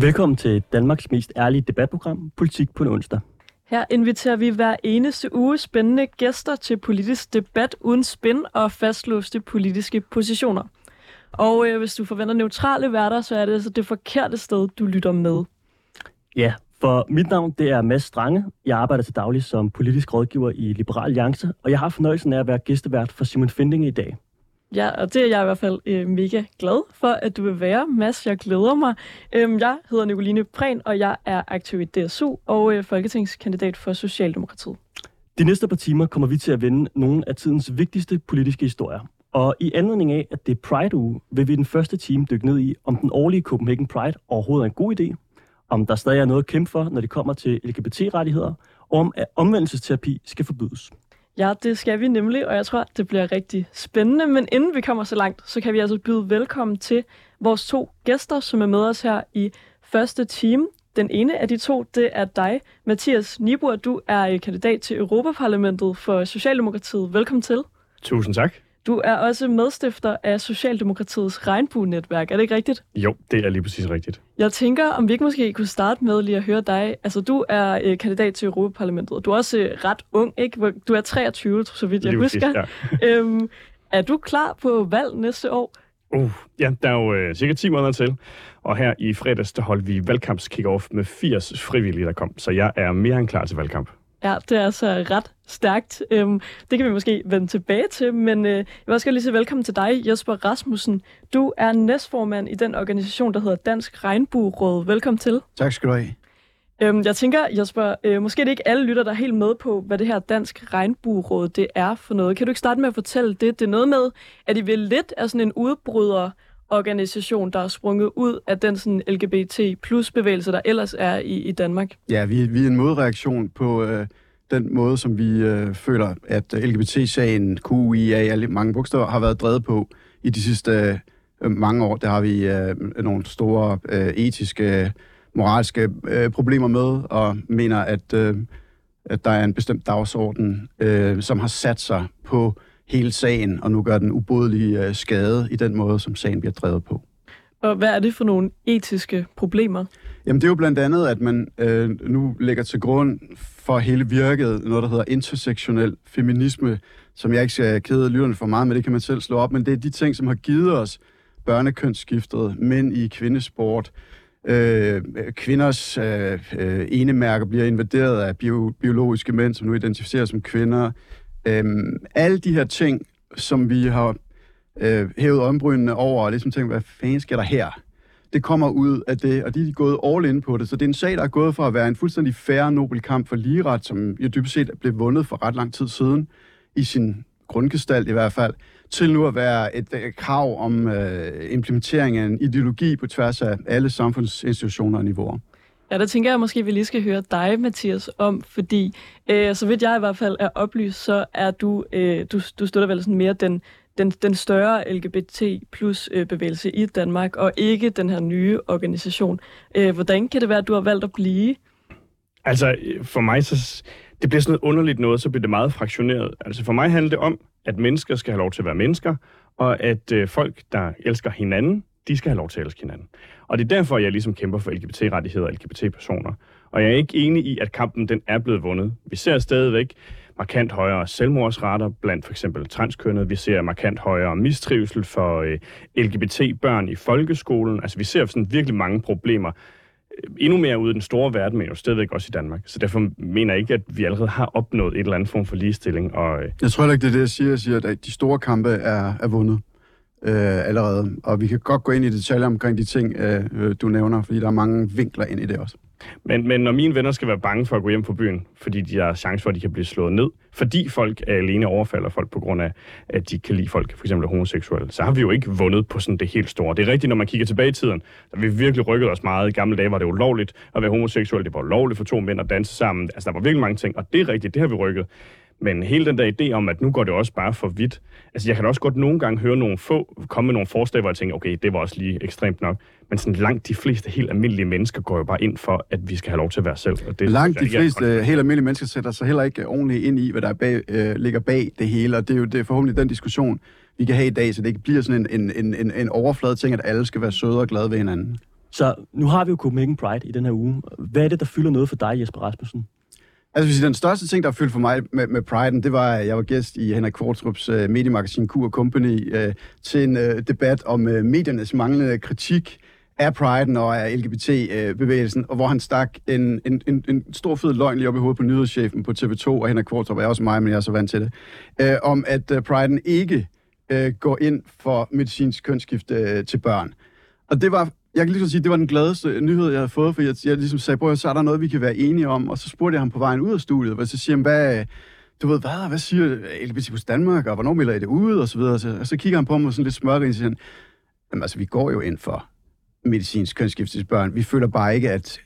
Velkommen til Danmarks mest ærlige debatprogram, Politik på en onsdag. Her inviterer vi hver eneste uge spændende gæster til politisk debat uden spin og fastlåste politiske positioner. Og øh, hvis du forventer neutrale værter, så er det altså det forkerte sted, du lytter med. Ja, for mit navn det er Mads Strange. Jeg arbejder til daglig som politisk rådgiver i Liberal Alliance, og jeg har fornøjelsen af at være gæstevært for Simon Finding i dag. Ja, og det er jeg i hvert fald øh, mega glad for, at du vil være, Mads. Jeg glæder mig. Øhm, jeg hedder Nicoline Prehn, og jeg er aktiv i DSU og øh, folketingskandidat for Socialdemokratiet. De næste par timer kommer vi til at vende nogle af tidens vigtigste politiske historier. Og i anledning af, at det er Pride-uge, vil vi den første time dykke ned i, om den årlige Copenhagen Pride overhovedet er en god idé, om der stadig er noget at kæmpe for, når det kommer til LGBT-rettigheder, og om at omvendelsesterapi skal forbydes. Ja, det skal vi nemlig, og jeg tror, det bliver rigtig spændende. Men inden vi kommer så langt, så kan vi altså byde velkommen til vores to gæster, som er med os her i første time. Den ene af de to, det er dig, Mathias Nibur. Du er kandidat til Europaparlamentet for Socialdemokratiet. Velkommen til. Tusind tak. Du er også medstifter af Socialdemokratiets regnbue-netværk. Er det ikke rigtigt? Jo, det er lige præcis rigtigt. Jeg tænker, om vi ikke måske kunne starte med lige at høre dig. Altså, du er øh, kandidat til Europaparlamentet, og du er også øh, ret ung, ikke? Du er 23, så vidt jeg lige husker. Præcis, ja. øhm, er du klar på valg næste år? Uh, ja, der er jo øh, cirka 10 måneder til, og her i fredags, der holdt vi valgkamps off med 80 frivillige, der kom, så jeg er mere end klar til valgkamp. Ja, det er altså ret stærkt. Øhm, det kan vi måske vende tilbage til, men øh, jeg vil også lige sige velkommen til dig, Jesper Rasmussen. Du er næstformand i den organisation, der hedder Dansk Regnbueråd. Velkommen til. Tak skal du have. Øhm, jeg tænker, Jesper, øh, måske er det ikke alle lytter, der er helt med på, hvad det her Dansk Regnbueråd det er for noget. Kan du ikke starte med at fortælle det? Det er noget med, at I vil lidt af sådan en udbryder organisation, der er sprunget ud af den sådan LGBT plus bevægelse, der ellers er i, i Danmark? Ja, vi, vi er en modreaktion på øh, den måde, som vi øh, føler, at LGBT-sagen, QIA, alle mange bogstaver, har været drevet på i de sidste øh, mange år. Der har vi øh, nogle store øh, etiske, moralske øh, problemer med, og mener, at, øh, at der er en bestemt dagsorden, øh, som har sat sig på hele sagen, og nu gør den ubodelige øh, skade i den måde, som sagen bliver drevet på. Og hvad er det for nogle etiske problemer? Jamen det er jo blandt andet, at man øh, nu lægger til grund for hele virket noget, der hedder intersektionel feminisme, som jeg ikke skal kede lytterne for meget, men det kan man selv slå op. Men det er de ting, som har givet os børnekønsskiftet, mænd i kvindesport, øh, kvinders øh, øh, enemærker bliver invaderet af bio, biologiske mænd, som nu identificerer som kvinder. Øhm, alle de her ting, som vi har øh, hævet øjenbrynene over, og ligesom tænkt, hvad fanden sker der her? Det kommer ud af det, og de er gået all in på det. Så det er en sag, der er gået fra at være en fuldstændig færre nobel kamp for ligeret, som jo dybest set blev vundet for ret lang tid siden, i sin grundgestalt i hvert fald, til nu at være et, et krav om øh, implementering af en ideologi på tværs af alle samfundsinstitutioner og niveauer. Ja, der tænker jeg måske, at vi lige skal høre dig, Mathias, om, fordi øh, så vidt jeg i hvert fald er oplyst, så er du, øh, du, du støtter vel sådan mere den, den, den større LGBT plus øh, bevægelse i Danmark, og ikke den her nye organisation. Øh, hvordan kan det være, at du har valgt at blive? Altså, for mig, så det bliver sådan noget underligt noget, så bliver det meget fraktioneret. Altså, for mig handler det om, at mennesker skal have lov til at være mennesker, og at øh, folk, der elsker hinanden, de skal have lov til at elske hinanden. Og det er derfor, jeg ligesom kæmper for LGBT-rettigheder og LGBT-personer. Og jeg er ikke enig i, at kampen den er blevet vundet. Vi ser stadigvæk markant højere selvmordsrater blandt for eksempel transkønnet. Vi ser markant højere mistrivsel for øh, LGBT-børn i folkeskolen. Altså vi ser sådan virkelig mange problemer. Øh, endnu mere ude i den store verden, men jo stadigvæk også i Danmark. Så derfor mener jeg ikke, at vi allerede har opnået et eller andet form for ligestilling. Og, øh... Jeg tror heller ikke, det er det, jeg siger. Jeg siger, at de store kampe er, er vundet øh, allerede. Og vi kan godt gå ind i detaljer omkring de ting, øh, øh, du nævner, fordi der er mange vinkler ind i det også. Men, men når mine venner skal være bange for at gå hjem på byen, fordi de har chance for, at de kan blive slået ned, fordi folk er alene overfalder folk på grund af, at de kan lide folk, for eksempel homoseksuelle, så har vi jo ikke vundet på sådan det helt store. Det er rigtigt, når man kigger tilbage i tiden, der vi virkelig rykket os meget. I gamle dage var det ulovligt at være homoseksuel, det var ulovligt for to mænd at danse sammen. Altså, der var virkelig mange ting, og det er rigtigt, det har vi rykket. Men hele den der idé om, at nu går det også bare for vidt. Altså, jeg kan også godt nogle gange høre nogle få komme med nogle forslag, hvor jeg tænker, okay, det var også lige ekstremt nok. Men sådan langt de fleste helt almindelige mennesker går jo bare ind for, at vi skal have lov til at være selv. Og det, langt de fleste helt almindelige mennesker sætter sig heller ikke ordentligt ind i, hvad der bag, øh, ligger bag det hele. Og det er jo det er forhåbentlig den diskussion, vi kan have i dag, så det ikke bliver sådan en, en, en, en overflade ting, at alle skal være søde og glade ved hinanden. Så nu har vi jo Copenhagen Pride i den her uge. Hvad er det, der fylder noget for dig, Jesper Rasmussen? Altså, hvis den største ting, der fyldte for mig med, med Pride'en, det var, at jeg var gæst i Henrik Kvartrups uh, mediemagasin Q Company uh, til en uh, debat om uh, mediernes manglende kritik af Pride'en og af LGBT-bevægelsen, og hvor han stak en, en, en, en stor fed løgn lige op i hovedet på nyhedschefen på TV2, og Henrik Kvartrup er også mig, men jeg er så vant til det, uh, om at uh, Pride'en ikke uh, går ind for medicinsk kønsskifte uh, til børn. Og det var jeg kan ligesom sige, det var den gladeste nyhed, jeg havde fået, for jeg, jeg ligesom sagde, prøv så er der noget, vi kan være enige om. Og så spurgte jeg ham på vejen ud af studiet, og så siger han, hvad, du ved, hvad, hvad siger LGBT plus Danmark, og hvornår melder I det ud, og så videre. Og så, og så kigger han på mig sådan lidt smørrig, og siger han, jamen altså, vi går jo ind for medicinsk kønsskifte til børn. Vi føler bare ikke, at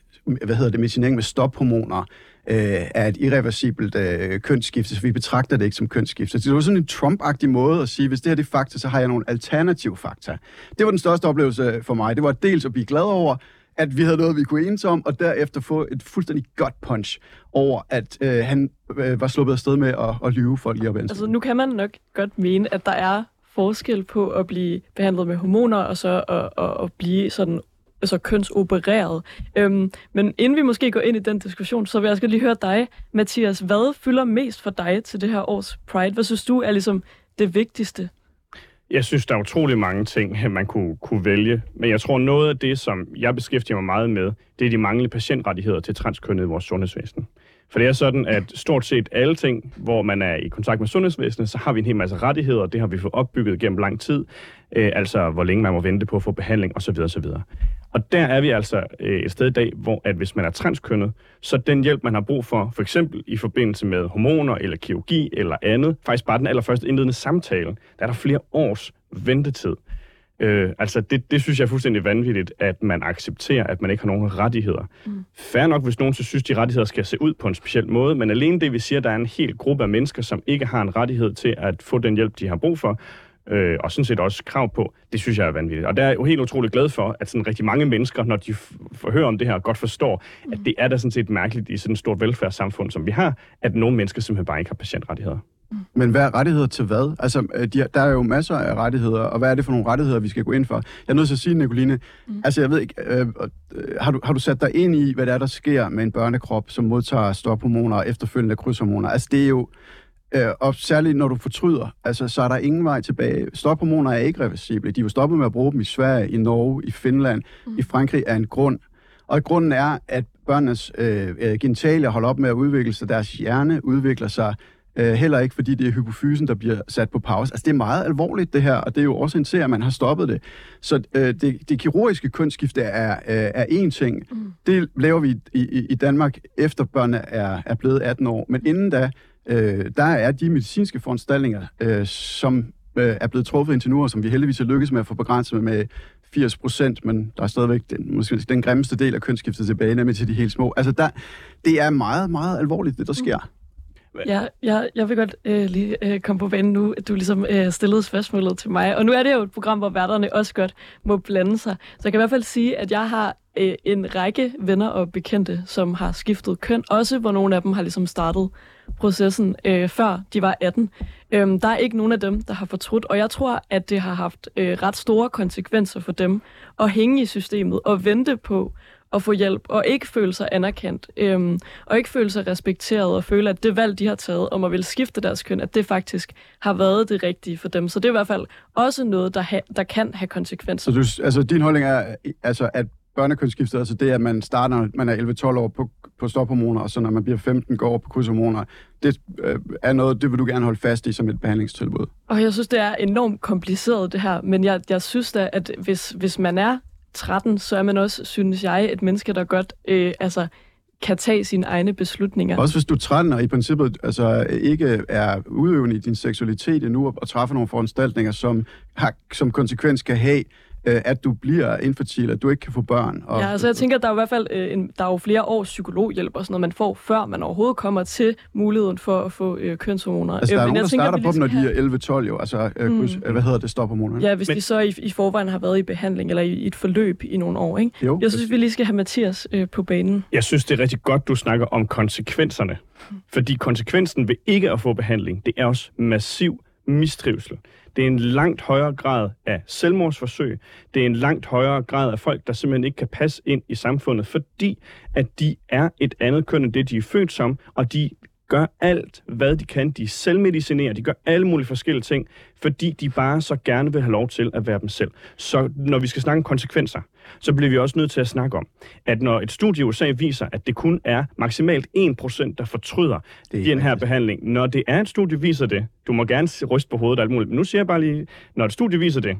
hvad hedder det, medicinering med stophormoner øh, er et irreversibelt øh, kønsskifte, så vi betragter det ikke som kønsskifte. Så det var sådan en Trump-agtig måde at sige, hvis det her det er fakta, så har jeg nogle alternative fakta. Det var den største oplevelse for mig. Det var dels at blive glad over, at vi havde noget, vi kunne enes om, og derefter få et fuldstændig godt punch over, at øh, han øh, var sluppet afsted med at, at lyve folk lige op Altså, nu kan man nok godt mene, at der er forskel på at blive behandlet med hormoner, og så at, at, at blive sådan altså kønsopereret. Øhm, men inden vi måske går ind i den diskussion, så vil jeg også lige høre dig, Mathias. Hvad fylder mest for dig til det her års Pride? Hvad synes du er ligesom det vigtigste? Jeg synes, der er utrolig mange ting, øh, man kunne, kunne vælge. Men jeg tror, noget af det, som jeg beskæftiger mig meget med, det er de manglende patientrettigheder til transkønnet i vores sundhedsvæsen. For det er sådan, at stort set alle ting, hvor man er i kontakt med sundhedsvæsenet, så har vi en hel masse rettigheder, det har vi fået opbygget gennem lang tid. Øh, altså, hvor længe man må vente på at få behandling osv. osv. Og der er vi altså øh, et sted i dag, hvor at hvis man er transkønnet, så den hjælp, man har brug for, for eksempel i forbindelse med hormoner eller kirurgi eller andet, faktisk bare den allerførste indledende samtale, der er der flere års ventetid. Øh, altså, det, det synes jeg er fuldstændig vanvittigt, at man accepterer, at man ikke har nogen rettigheder. Mm. Færre nok, hvis nogen så synes, de rettigheder skal se ud på en speciel måde, men alene det, vi siger, der er en hel gruppe af mennesker, som ikke har en rettighed til at få den hjælp, de har brug for, øh, og sådan set også krav på, det synes jeg er vanvittigt. Og der er jeg jo helt utroligt glad for, at sådan rigtig mange mennesker, når de får høre om det her, godt forstår, at det er da sådan set mærkeligt i sådan et stort velfærdssamfund, som vi har, at nogle mennesker simpelthen bare ikke har patientrettigheder. Men hvad er rettigheder til hvad? Altså, øh, de, der er jo masser af rettigheder, og hvad er det for nogle rettigheder, vi skal gå ind for? Jeg er nødt til at sige, Nicoline, mm. altså jeg ved ikke, øh, øh, har, du, har du sat dig ind i, hvad der er, der sker med en børnekrop, som modtager stophormoner og efterfølgende krydshormoner? Altså det er jo, øh, og særligt når du fortryder, altså så er der ingen vej tilbage. Stophormoner er ikke reversible. De er jo stoppet med at bruge dem i Sverige, i Norge, i Finland, mm. i Frankrig er en grund. Og grunden er, at børnenes øh, genitalier holder op med at udvikle sig, deres hjerne udvikler sig, Øh, heller ikke, fordi det er hypofysen, der bliver sat på pause. Altså, det er meget alvorligt, det her, og det er jo også en til, at man har stoppet det. Så øh, det, det kirurgiske kønsskifte er, øh, er én ting. Mm. Det laver vi i, i, i Danmark, efter børnene er, er blevet 18 år. Men inden da, øh, der er de medicinske foranstaltninger, øh, som øh, er blevet truffet indtil nu, og som vi heldigvis har lykkes med at få begrænset med 80 procent, men der er stadigvæk den, måske den grimmeste del af kønsskiftet tilbage, nemlig til de helt små. Altså, der, det er meget, meget alvorligt, det der sker. Ja, Ja, jeg, jeg vil godt øh, lige øh, komme på banen nu, at du ligesom øh, stillede spørgsmålet til mig. Og nu er det jo et program, hvor værterne også godt må blande sig. Så jeg kan i hvert fald sige, at jeg har øh, en række venner og bekendte, som har skiftet køn. Også hvor nogle af dem har ligesom startet processen øh, før de var 18. Øhm, der er ikke nogen af dem, der har fortrudt, og jeg tror, at det har haft øh, ret store konsekvenser for dem at hænge i systemet og vente på at få hjælp, og ikke føle sig anerkendt, øhm, og ikke føle sig respekteret, og føle, at det valg, de har taget om at ville skifte deres køn, at det faktisk har været det rigtige for dem. Så det er i hvert fald også noget, der, ha- der kan have konsekvenser. Så du, altså, din holdning er, altså, at børnekønsskiftet, altså det, at man starter, når man er 11-12 år på, på stophormoner, og så når man bliver 15, går over på krydshormoner, det øh, er noget, det vil du gerne holde fast i som et behandlingstilbud. Og jeg synes, det er enormt kompliceret, det her, men jeg, jeg synes da, at hvis, hvis man er 13, så er man også, synes jeg, et menneske, der godt øh, altså, kan tage sine egne beslutninger. Også hvis du er 13 og i princippet altså, ikke er udøvende i din seksualitet endnu, og træffer nogle foranstaltninger, som, har, som konsekvens kan have øh, at du bliver infertil, at du ikke kan få børn. Og, ja, altså jeg tænker, at der er i hvert fald øh, en, der er jo flere års psykologhjælp og sådan noget, man får, før man overhovedet kommer til muligheden for at få øh, kønshormoner. Altså der er øh, nogen, der starter på dem, når de er 11-12 jo, altså øh, mm. hvad hedder det, stophormoner? Ja, hvis Men... de så i, i forvejen har været i behandling, eller i, i et forløb i nogle år, ikke? Jo, jeg synes, vi lige skal have Mathias øh, på banen. Jeg synes, det er rigtig godt, du snakker om konsekvenserne. Fordi konsekvensen ved ikke at få behandling, det er også massiv mistrivsel det er en langt højere grad af selvmordsforsøg. Det er en langt højere grad af folk, der simpelthen ikke kan passe ind i samfundet, fordi at de er et andet køn end det, de er født som, og de gør alt, hvad de kan. De selvmedicinerer, de gør alle mulige forskellige ting, fordi de bare så gerne vil have lov til at være dem selv. Så når vi skal snakke om konsekvenser, så bliver vi også nødt til at snakke om, at når et studie i USA viser, at det kun er maksimalt 1%, der fortryder Det er den her rigtigt. behandling, når det er et studie viser det, du må gerne se- ryste på hovedet og alt muligt, men nu siger jeg bare lige, når et studie viser det,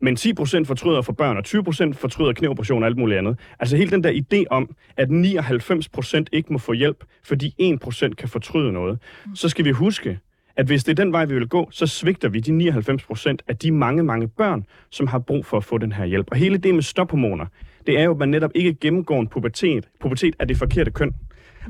men 10% fortryder for børn, og 20% fortryder knæoperation og alt muligt andet. Altså hele den der idé om, at 99% ikke må få hjælp, fordi 1% kan fortryde noget, så skal vi huske, at hvis det er den vej, vi vil gå, så svigter vi de 99 procent af de mange, mange børn, som har brug for at få den her hjælp. Og hele det med stophormoner, det er jo, at man netop ikke gennemgår en pubertet. Pubertet er det forkerte køn.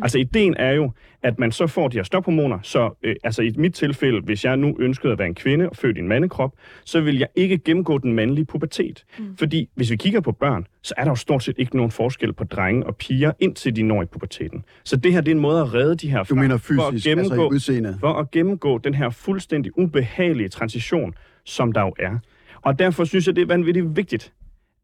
Altså ideen er jo, at man så får de her stophormoner, så øh, altså i mit tilfælde, hvis jeg nu ønskede at være en kvinde og født i en mandekrop, så vil jeg ikke gennemgå den mandlige pubertet. Mm. Fordi hvis vi kigger på børn, så er der jo stort set ikke nogen forskel på drenge og piger, indtil de når i puberteten. Så det her det er en måde at redde de her Du fra, mener for at fysisk, altså i gennemgå, udseendet. for at gennemgå den her fuldstændig ubehagelige transition, som der jo er. Og derfor synes jeg, det er vanvittigt vigtigt,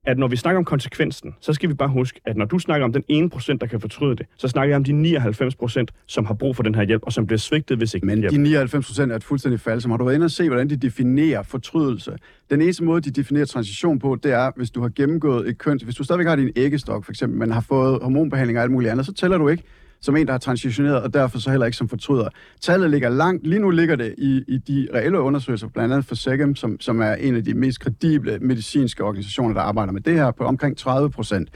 at når vi snakker om konsekvensen, så skal vi bare huske, at når du snakker om den ene procent, der kan fortryde det, så snakker jeg om de 99 procent, som har brug for den her hjælp, og som bliver svigtet, hvis ikke Men de de 99 procent er et fuldstændig fald. Som har du været inde og se, hvordan de definerer fortrydelse? Den eneste måde, de definerer transition på, det er, hvis du har gennemgået et køn. Hvis du stadigvæk har din æggestok, for eksempel, men har fået hormonbehandling og alt muligt andet, så tæller du ikke som en, der har transitioneret, og derfor så heller ikke som fortryder. Tallet ligger langt. Lige nu ligger det i, i de reelle undersøgelser, blandt andet for SEGEM, som, som er en af de mest kredible medicinske organisationer, der arbejder med det her, på omkring 30 procent.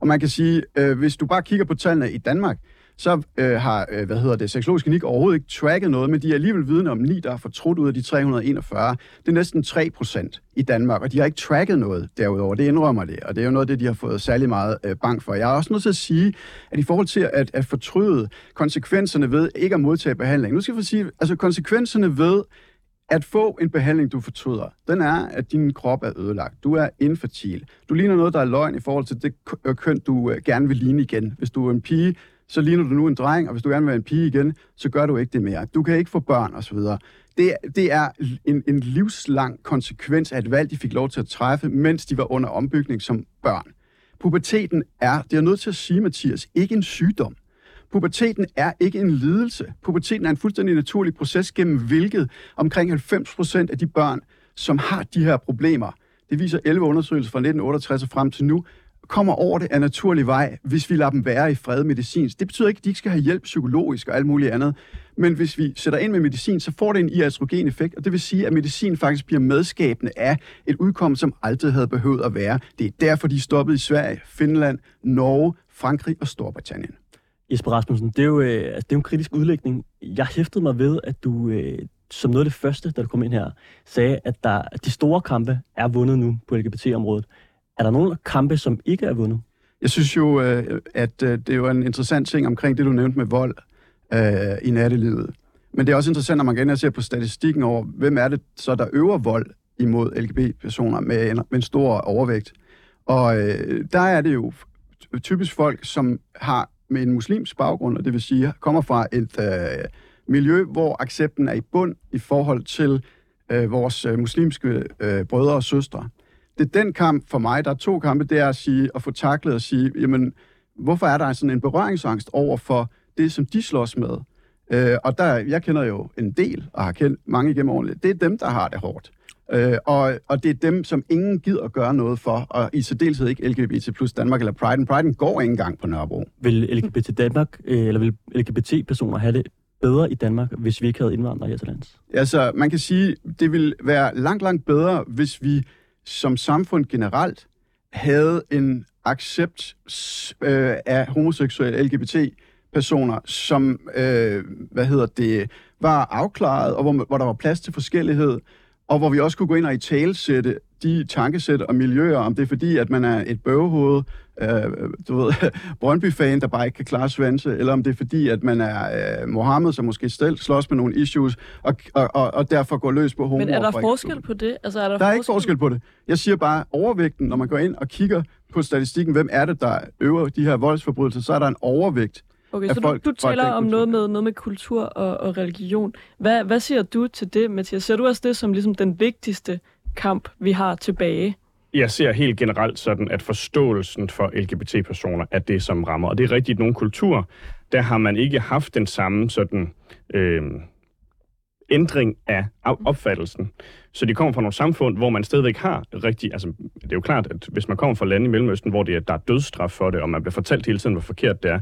Og man kan sige, øh, hvis du bare kigger på tallene i Danmark, så øh, har, øh, hvad hedder det, Seksologisk Klinik overhovedet ikke tracket noget, men de er alligevel vidne om ni, der er fortrudt ud af de 341. Det er næsten 3 procent i Danmark, og de har ikke tracket noget derudover. Det indrømmer det, og det er jo noget af det, de har fået særlig meget øh, bank for. Jeg er også nødt til at sige, at i forhold til at, at fortryde konsekvenserne ved ikke at modtage behandling, nu skal jeg få sige, altså konsekvenserne ved at få en behandling, du fortryder, den er, at din krop er ødelagt. Du er infertil. Du ligner noget, der er løgn i forhold til det køn, du øh, gerne vil ligne igen. Hvis du er en pige, så ligner du nu en dreng, og hvis du gerne vil være en pige igen, så gør du ikke det mere. Du kan ikke få børn osv. Det, det er en, en livslang konsekvens af et valg, de fik lov til at træffe, mens de var under ombygning som børn. Puberteten er, det er nødt til at sige, Mathias, ikke en sygdom. Puberteten er ikke en lidelse. Puberteten er en fuldstændig naturlig proces, gennem hvilket omkring 90% af de børn, som har de her problemer, det viser 11 undersøgelser fra 1968 og frem til nu, kommer over det af naturlig vej, hvis vi lader dem være i fred medicinsk. Det betyder ikke, at de ikke skal have hjælp psykologisk og alt muligt andet. Men hvis vi sætter ind med medicin, så får det en iatrogen effekt, og det vil sige, at medicin faktisk bliver medskabende af et udkomme, som aldrig havde behøvet at være. Det er derfor, de er stoppet i Sverige, Finland, Norge, Frankrig og Storbritannien. Jesper Rasmussen, det er, jo, øh, altså, det er jo en kritisk udlægning. Jeg hæftede mig ved, at du øh, som noget af det første, da du kom ind her, sagde, at, der, at de store kampe er vundet nu på LGBT-området. Er der nogle kampe, som ikke er vundet? Jeg synes jo, øh, at øh, det er en interessant ting omkring det, du nævnte med vold øh, i nattelivet. Men det er også interessant, når man igen ser på statistikken over, hvem er det så, der øver vold imod LGBT-personer med en, med en stor overvægt. Og øh, der er det jo typisk folk, som har med en muslimsk baggrund, og det vil sige, kommer fra et øh, miljø, hvor accepten er i bund i forhold til øh, vores øh, muslimske øh, brødre og søstre. Det er den kamp for mig, der er to kampe, det er at, sige, at få taklet og sige, jamen, hvorfor er der sådan en berøringsangst over for det, som de slås med? Øh, og der, jeg kender jo en del, og har kendt mange igennem årene. Det er dem, der har det hårdt. Øh, og, og det er dem, som ingen gider at gøre noget for, og i særdeleshed ikke LGBT plus Danmark eller Pride. Pride går ikke engang på Nørrebro. Vil LGBT Danmark, øh, eller vil LGBT-personer have det bedre i Danmark, hvis vi ikke havde indvandrere her til lands? Altså, man kan sige, det vil være langt, langt bedre, hvis vi som samfund generelt havde en accept øh, af homoseksuelle LGBT-personer, som, øh, hvad hedder det, var afklaret, og hvor, hvor der var plads til forskellighed, og hvor vi også kunne gå ind og i talesætte de tankesæt og miljøer, om det er fordi, at man er et bøvehoved, øh, du ved, Brøndby-fan, der bare ikke kan klare svense, eller om det er fordi, at man er øh, Mohammed, som måske selv slås med nogle issues, og, og, og, og derfor går løs på homo. Men er der forskel på det? Altså, er der, Der er ikke forskel på det. Jeg siger bare, overvægten, når man går ind og kigger på statistikken, hvem er det, der øver de her voldsforbrydelser, så er der en overvægt Okay, så folk du, du taler om noget med, noget med kultur og, og religion. Hvad, hvad siger du til det, Mathias? Ser du også det som ligesom den vigtigste kamp, vi har tilbage? Jeg ser helt generelt sådan, at forståelsen for LGBT-personer er det, som rammer. Og det er rigtigt, nogle kulturer, der har man ikke haft den samme sådan, øh, ændring af af opfattelsen. Så de kommer fra nogle samfund, hvor man stadigvæk har rigtig... Altså, det er jo klart, at hvis man kommer fra lande i Mellemøsten, hvor det er, der er dødsstraf for det, og man bliver fortalt hele tiden, hvor forkert det er,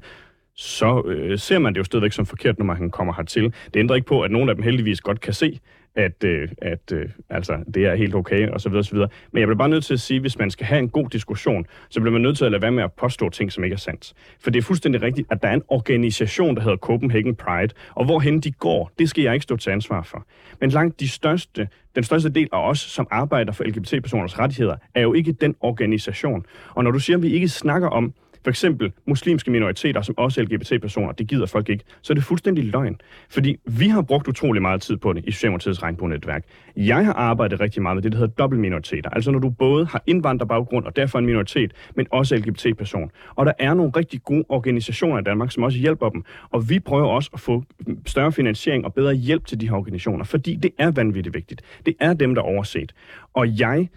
så øh, ser man det jo stadigvæk som forkert, når man kommer hertil. Det ændrer ikke på, at nogle af dem heldigvis godt kan se, at, øh, at øh, altså, det er helt okay, og så videre, og så videre. Men jeg bliver bare nødt til at sige, at hvis man skal have en god diskussion, så bliver man nødt til at lade være med at påstå ting, som ikke er sandt. For det er fuldstændig rigtigt, at der er en organisation, der hedder Copenhagen Pride, og hvorhen de går, det skal jeg ikke stå til ansvar for. Men langt de største, den største del af os, som arbejder for LGBT-personers rettigheder, er jo ikke den organisation. Og når du siger, at vi ikke snakker om for eksempel muslimske minoriteter, som også LGBT-personer, det gider folk ikke, så er det fuldstændig løgn. Fordi vi har brugt utrolig meget tid på det i Socialdemokratiets regnbue-netværk. Jeg har arbejdet rigtig meget med det, der hedder dobbeltminoriteter. Altså når du både har indvandrerbaggrund og derfor en minoritet, men også LGBT-person. Og der er nogle rigtig gode organisationer i Danmark, som også hjælper dem. Og vi prøver også at få større finansiering og bedre hjælp til de her organisationer, fordi det er vanvittigt vigtigt. Det er dem, der er overset. Og jeg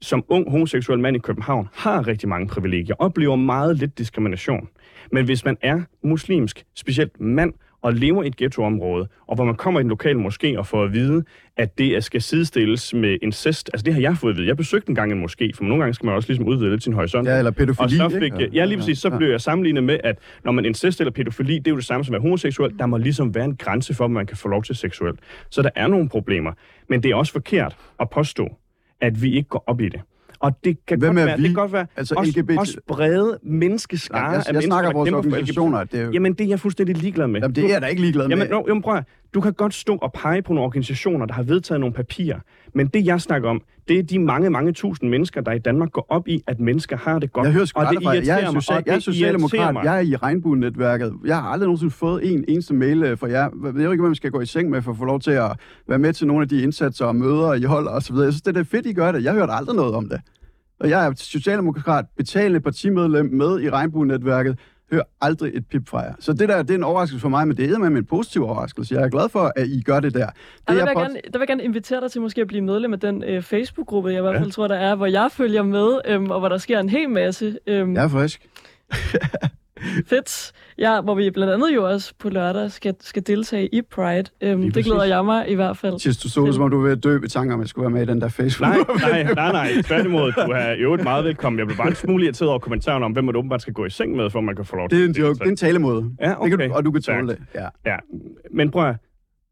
som ung homoseksuel mand i København har rigtig mange privilegier, oplever meget lidt diskrimination. Men hvis man er muslimsk, specielt mand, og lever i et ghettoområde, og hvor man kommer i en lokal moské og får at vide, at det skal sidestilles med incest. Altså det har jeg fået at vide. Jeg besøgte en gang en moské, for nogle gange skal man også ligesom udvide lidt sin horisont. Ja, eller Og pædofili, så fik, ikke? jeg, ja, lige præcis, så blev jeg sammenlignet med, at når man incest eller pædofili, det er jo det samme som at være homoseksuel. Der må ligesom være en grænse for, hvad man kan få lov til seksuelt. Så der er nogle problemer. Men det er også forkert at påstå, at vi ikke går op i det. Og det kan, Hvem godt være, vi? det kan godt være Altså også, LGBT også brede menneskeskare Nej, af jeg, jeg mennesker, snakker vores organisationer. Det er jo, Jamen, det er jeg fuldstændig ligeglad med. jamen, det er jeg da ikke ligeglad med. Jamen, no, jamen, prøv at, du kan godt stå og pege på nogle organisationer, der har vedtaget nogle papirer, men det, jeg snakker om, det er de mange, mange tusind mennesker, der i Danmark går op i, at mennesker har det godt. Jeg hører sgu og det jer. Jeg er, irriterer mig, social, og jeg er irriterer socialdemokrat. mig. Jeg er i regnbue-netværket. Jeg har aldrig nogensinde fået en eneste mail øh, fra jer. Jeg ved ikke, hvad man skal gå i seng med for at få lov til at være med til nogle af de indsatser og møder, I holder osv. Jeg synes, det er fedt, I gør det. Jeg hørte aldrig noget om det. Og jeg er socialdemokrat, betalende partimedlem med i regnbue-netværket. Hører aldrig et pip fra jer. Så det der, det er en overraskelse for mig, men det er med en positiv overraskelse. Jeg er glad for, at I gør det der. Det Der vil, jeg pot- gerne, der vil jeg gerne invitere dig til måske at blive medlem af den øh, Facebook-gruppe, jeg i hvert fald tror, der er, hvor jeg følger med, øhm, og hvor der sker en hel masse. Øhm, Jeg er frisk. Fedt. Ja, hvor vi blandt andet jo også på lørdag skal, skal deltage i Pride. Øhm, det glæder præcis. jeg mig i hvert fald. Tis, du så det, som om du var ved at dø ved tanker om, at jeg skulle være med i den der Facebook. Nej, nej, nej, nej. Tværtimod, du er i øvrigt meget velkommen. Jeg blev bare en smule irriteret over kommentaren om, hvem man åbenbart skal gå i seng med, for man kan få lov til Det er en joke. Det er en talemåde. Ja, Det kan okay. du, og du kan tåle det. Ja. Ja, men prøv at,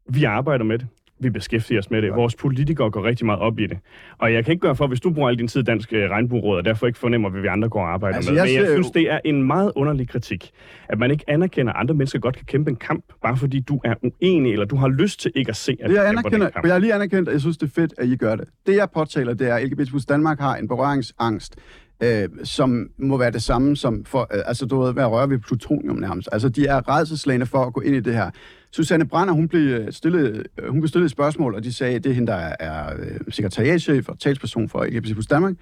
vi arbejder med det. Vi beskæftiger os med det. Vores politikere går rigtig meget op i det. Og jeg kan ikke gøre for, hvis du bruger al din tid i Dansk øh, Regnbueråd, og derfor ikke fornemmer, hvad vi andre går og arbejder Altså, med. jeg Men jeg synes, det er en meget underlig kritik, at man ikke anerkender, at andre mennesker godt kan kæmpe en kamp, bare fordi du er uenig, eller du har lyst til ikke at se, at Det jeg anerkender, kamp. jeg har lige anerkendt, at jeg synes, det er fedt, at I gør det. Det jeg påtaler, det er, at LGBT Danmark har en berøringsangst, øh, som må være det samme som for, øh, altså du ved, hvad rører ved plutonium nærmest. Altså de er redselslagende for at gå ind i det her. Susanne Brander, hun blev øh, stillet, øh, hun blev stillet et spørgsmål, og de sagde, at det er hende, der er, er øh, sekretariatchef og talsperson for LGBT plus Danmark.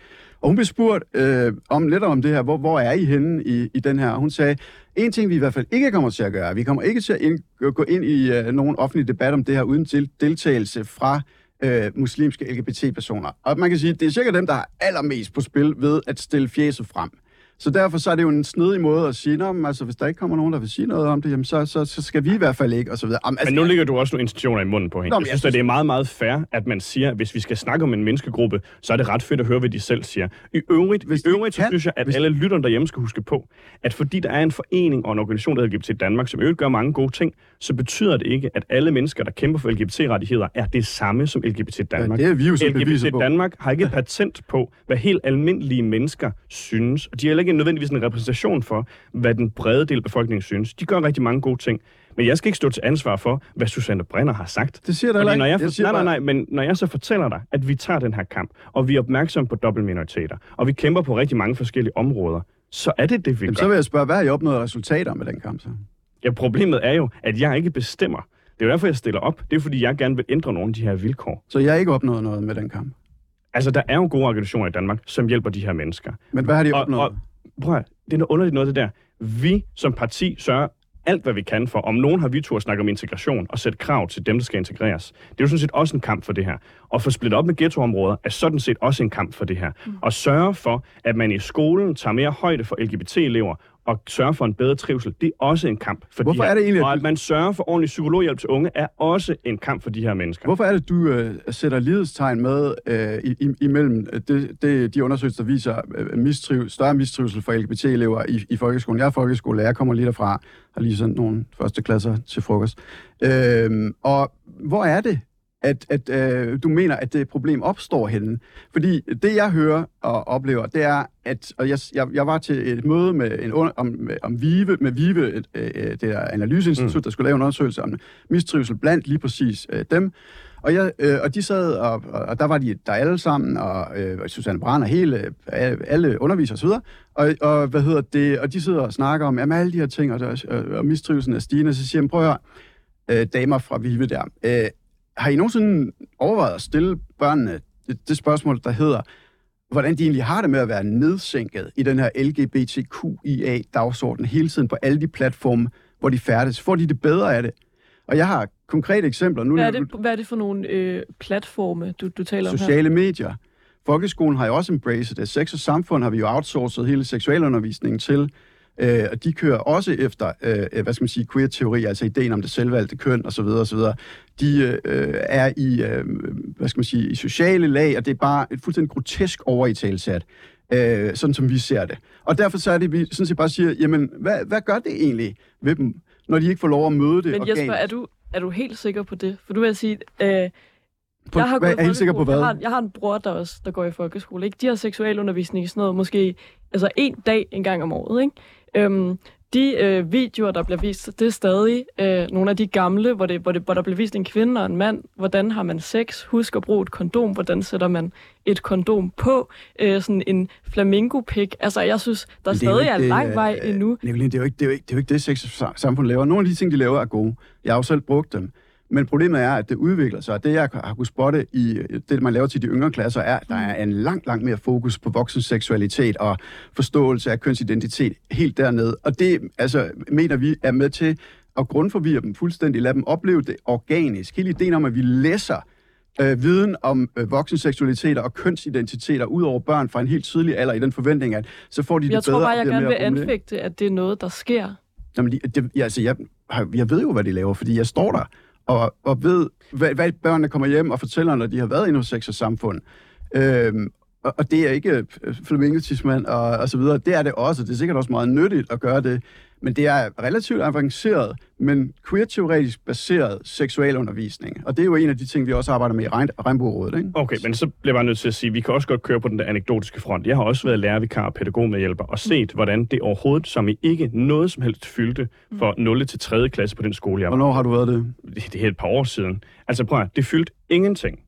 Og hun blev spurgt øh, om lidt om det her, hvor, hvor er I henne i, i den her? Og hun sagde, en ting vi i hvert fald ikke kommer til at gøre, vi kommer ikke til at ind, gå ind i øh, nogen offentlig debat om det her uden til, deltagelse fra øh, Øh, muslimske LGBT-personer. Og man kan sige, at det er sikkert dem, der har allermest på spil ved at stille fjeset frem. Så derfor så er det jo en snedig måde at sige, men altså, hvis der ikke kommer nogen, der vil sige noget om det, jamen, så, så, så skal vi i hvert fald ikke, og så videre. Jamen, altså, Men nu ligger du også nogle intentioner i munden på hende. Nå, Nå, men jeg jeg synes, det er meget, meget fair, at man siger, at hvis vi skal snakke om en menneskegruppe, så er det ret fedt at høre, hvad de selv siger. I øvrigt, Hvis i øvrigt så kan- synes jeg, at hvis- alle lytterne derhjemme skal huske på, at fordi der er en forening og en organisation, der hedder LGBT Danmark, som i øvrigt gør mange gode ting, så betyder det ikke, at alle mennesker, der kæmper for LGBT-rettigheder, er det samme som LGBT Danmark. Ja, det er vi jo så LGBT på. Danmark har ikke patent på, hvad helt almindelige mennesker synes. Og de har heller ikke nødvendigvis en repræsentation for, hvad den brede del af befolkningen synes. De gør rigtig mange gode ting. Men jeg skal ikke stå til ansvar for, hvad Susanne Brenner har sagt. Det siger Fordi når ikke. Jeg for, siger nej, nej, nej, men når jeg så fortæller dig, at vi tager den her kamp, og vi er opmærksomme på dobbeltminoriteter, og vi kæmper på rigtig mange forskellige områder, så er det det, vi Jamen, gør. så vil jeg spørge, hvad har I opnået resultater med den kamp så? Ja, problemet er jo, at jeg ikke bestemmer. Det er jo derfor, jeg stiller op. Det er fordi, jeg gerne vil ændre nogle af de her vilkår. Så jeg har ikke opnået noget med den kamp. Altså, der er jo gode organisationer i Danmark, som hjælper de her mennesker. Men hvad har de Og- opnået? og- Prøv at, det er noget underligt noget, det der. Vi som parti sørger alt, hvad vi kan for. Om nogen har vi tur at snakke om integration og sætte krav til dem, der skal integreres. Det er jo sådan set også en kamp for det her. Og få splittet op med ghettoområder er sådan set også en kamp for det her. Mm. Og sørge for, at man i skolen tager mere højde for LGBT-elever og sørge for en bedre trivsel, det er også en kamp for Hvorfor de her. er det egentlig, at og at man sørger for ordentlig psykologhjælp til unge, er også en kamp for de her mennesker. Hvorfor er det, du øh, sætter lighedstegn med øh, i, imellem øh, det, det, de undersøgelser, der viser øh, mistriv, større mistrivsel for LGBT-elever i, i folkeskolen? Jeg er folkeskolelærer, jeg kommer lige derfra, har lige sendt nogle første klasser til frokost. Øh, og hvor er det, at, at øh, du mener, at det problem opstår henne? Fordi det, jeg hører og oplever, det er, at og jeg, jeg, jeg var til et møde med en under, om, om VIVE, med VIVE, et, øh, det der analyseinstitut, mm. der skulle lave en undersøgelse om mistrivsel blandt lige præcis øh, dem. Og, jeg, øh, og de sad, og, og, og der var de der alle sammen, og øh, Susanne Brand og hele, øh, alle undervisere osv., og, og, hvad hedder det, og de sidder og snakker om jamen, alle de her ting, og, der, og, og mistrivelsen er stigende, så siger jeg, prøv at høre, øh, damer fra Vive der, øh, har I nogensinde overvejet at stille børnene det, det spørgsmål, der hedder, hvordan de egentlig har det med at være nedsænket i den her LGBTQIA-dagsorden hele tiden på alle de platforme, hvor de færdes? Får de det bedre af det? Og jeg har konkrete eksempler. Nu Hvad er det, hvad er det for nogle øh, platforme, du, du taler om her? sociale medier. Folkeskolen har jo også embraced det. Sex og samfund har vi jo outsourcet hele seksualundervisningen til. Øh, og de kører også efter, øh, hvad skal man sige, queer-teori, altså ideen om det selvvalgte køn osv. osv. De øh, er i, øh, hvad skal man sige, i sociale lag, og det er bare et fuldstændig grotesk over i talsat, øh, sådan som vi ser det. Og derfor så er det, vi sådan set bare siger, jamen, hvad, hvad gør det egentlig ved dem, når de ikke får lov at møde det Men Jesper, organisk? er du, er du helt sikker på det? For du vil sige, øh, På, jeg har hvad, er I sikker på hvad? Jeg har, jeg har en bror, der også der går i folkeskole. Ikke? De har seksualundervisning i sådan noget, måske altså en dag en gang om året. Ikke? Øhm, de øh, videoer, der bliver vist, det er stadig øh, nogle af de gamle, hvor, det, hvor, det, hvor der bliver vist en kvinde og en mand. Hvordan har man sex? Husk at bruge et kondom. Hvordan sætter man et kondom på? Øh, sådan en flamingo-pik. Altså, jeg synes, der er stadig er ikke det, lang vej øh, endnu. Nicoline, det er jo ikke det, er jo ikke, det, er jo ikke det sex samfund laver. Nogle af de ting, de laver, er gode. Jeg har jo selv brugt dem. Men problemet er, at det udvikler sig. Og det, jeg har kunnet spotte i det, man laver til de yngre klasser, er, at der er en langt, langt mere fokus på voksens seksualitet og forståelse af kønsidentitet helt dernede. Og det, altså, mener vi, er med til at grundforvirre dem fuldstændig. Lad dem opleve det organisk. Hele ideen om, at vi læser øh, viden om øh, voksenseksualiteter og kønsidentiteter ud over børn fra en helt tidlig alder i den forventning, at så får de det Jeg bedre. tror bare, jeg gerne vil anfægte, at det er noget, der sker. Jamen, de- det, ja, altså, jeg, jeg ved jo, hvad de laver, fordi jeg står der og, og ved, hvad, hvad børnene kommer hjem og fortæller, når de har været inde hos sex og samfund. Øhm, og, og det er ikke øh, flamingotismand og, og så videre. Det er det også. Det er sikkert også meget nyttigt at gøre det. Men det er relativt avanceret, men queer-teoretisk baseret seksualundervisning. Og det er jo en af de ting, vi også arbejder med i Regn- Regnbuerådet. Ikke? Okay, men så bliver jeg bare nødt til at sige, at vi kan også godt køre på den der anekdotiske front. Jeg har også været lærervikar og pædagogmedhjælper og set, hvordan det overhovedet, som i ikke noget som helst fyldte for 0. til 3. klasse på den skole, jeg var. Hvornår har du været det? Det, det er et par år siden. Altså prøv at, det fyldte ingenting.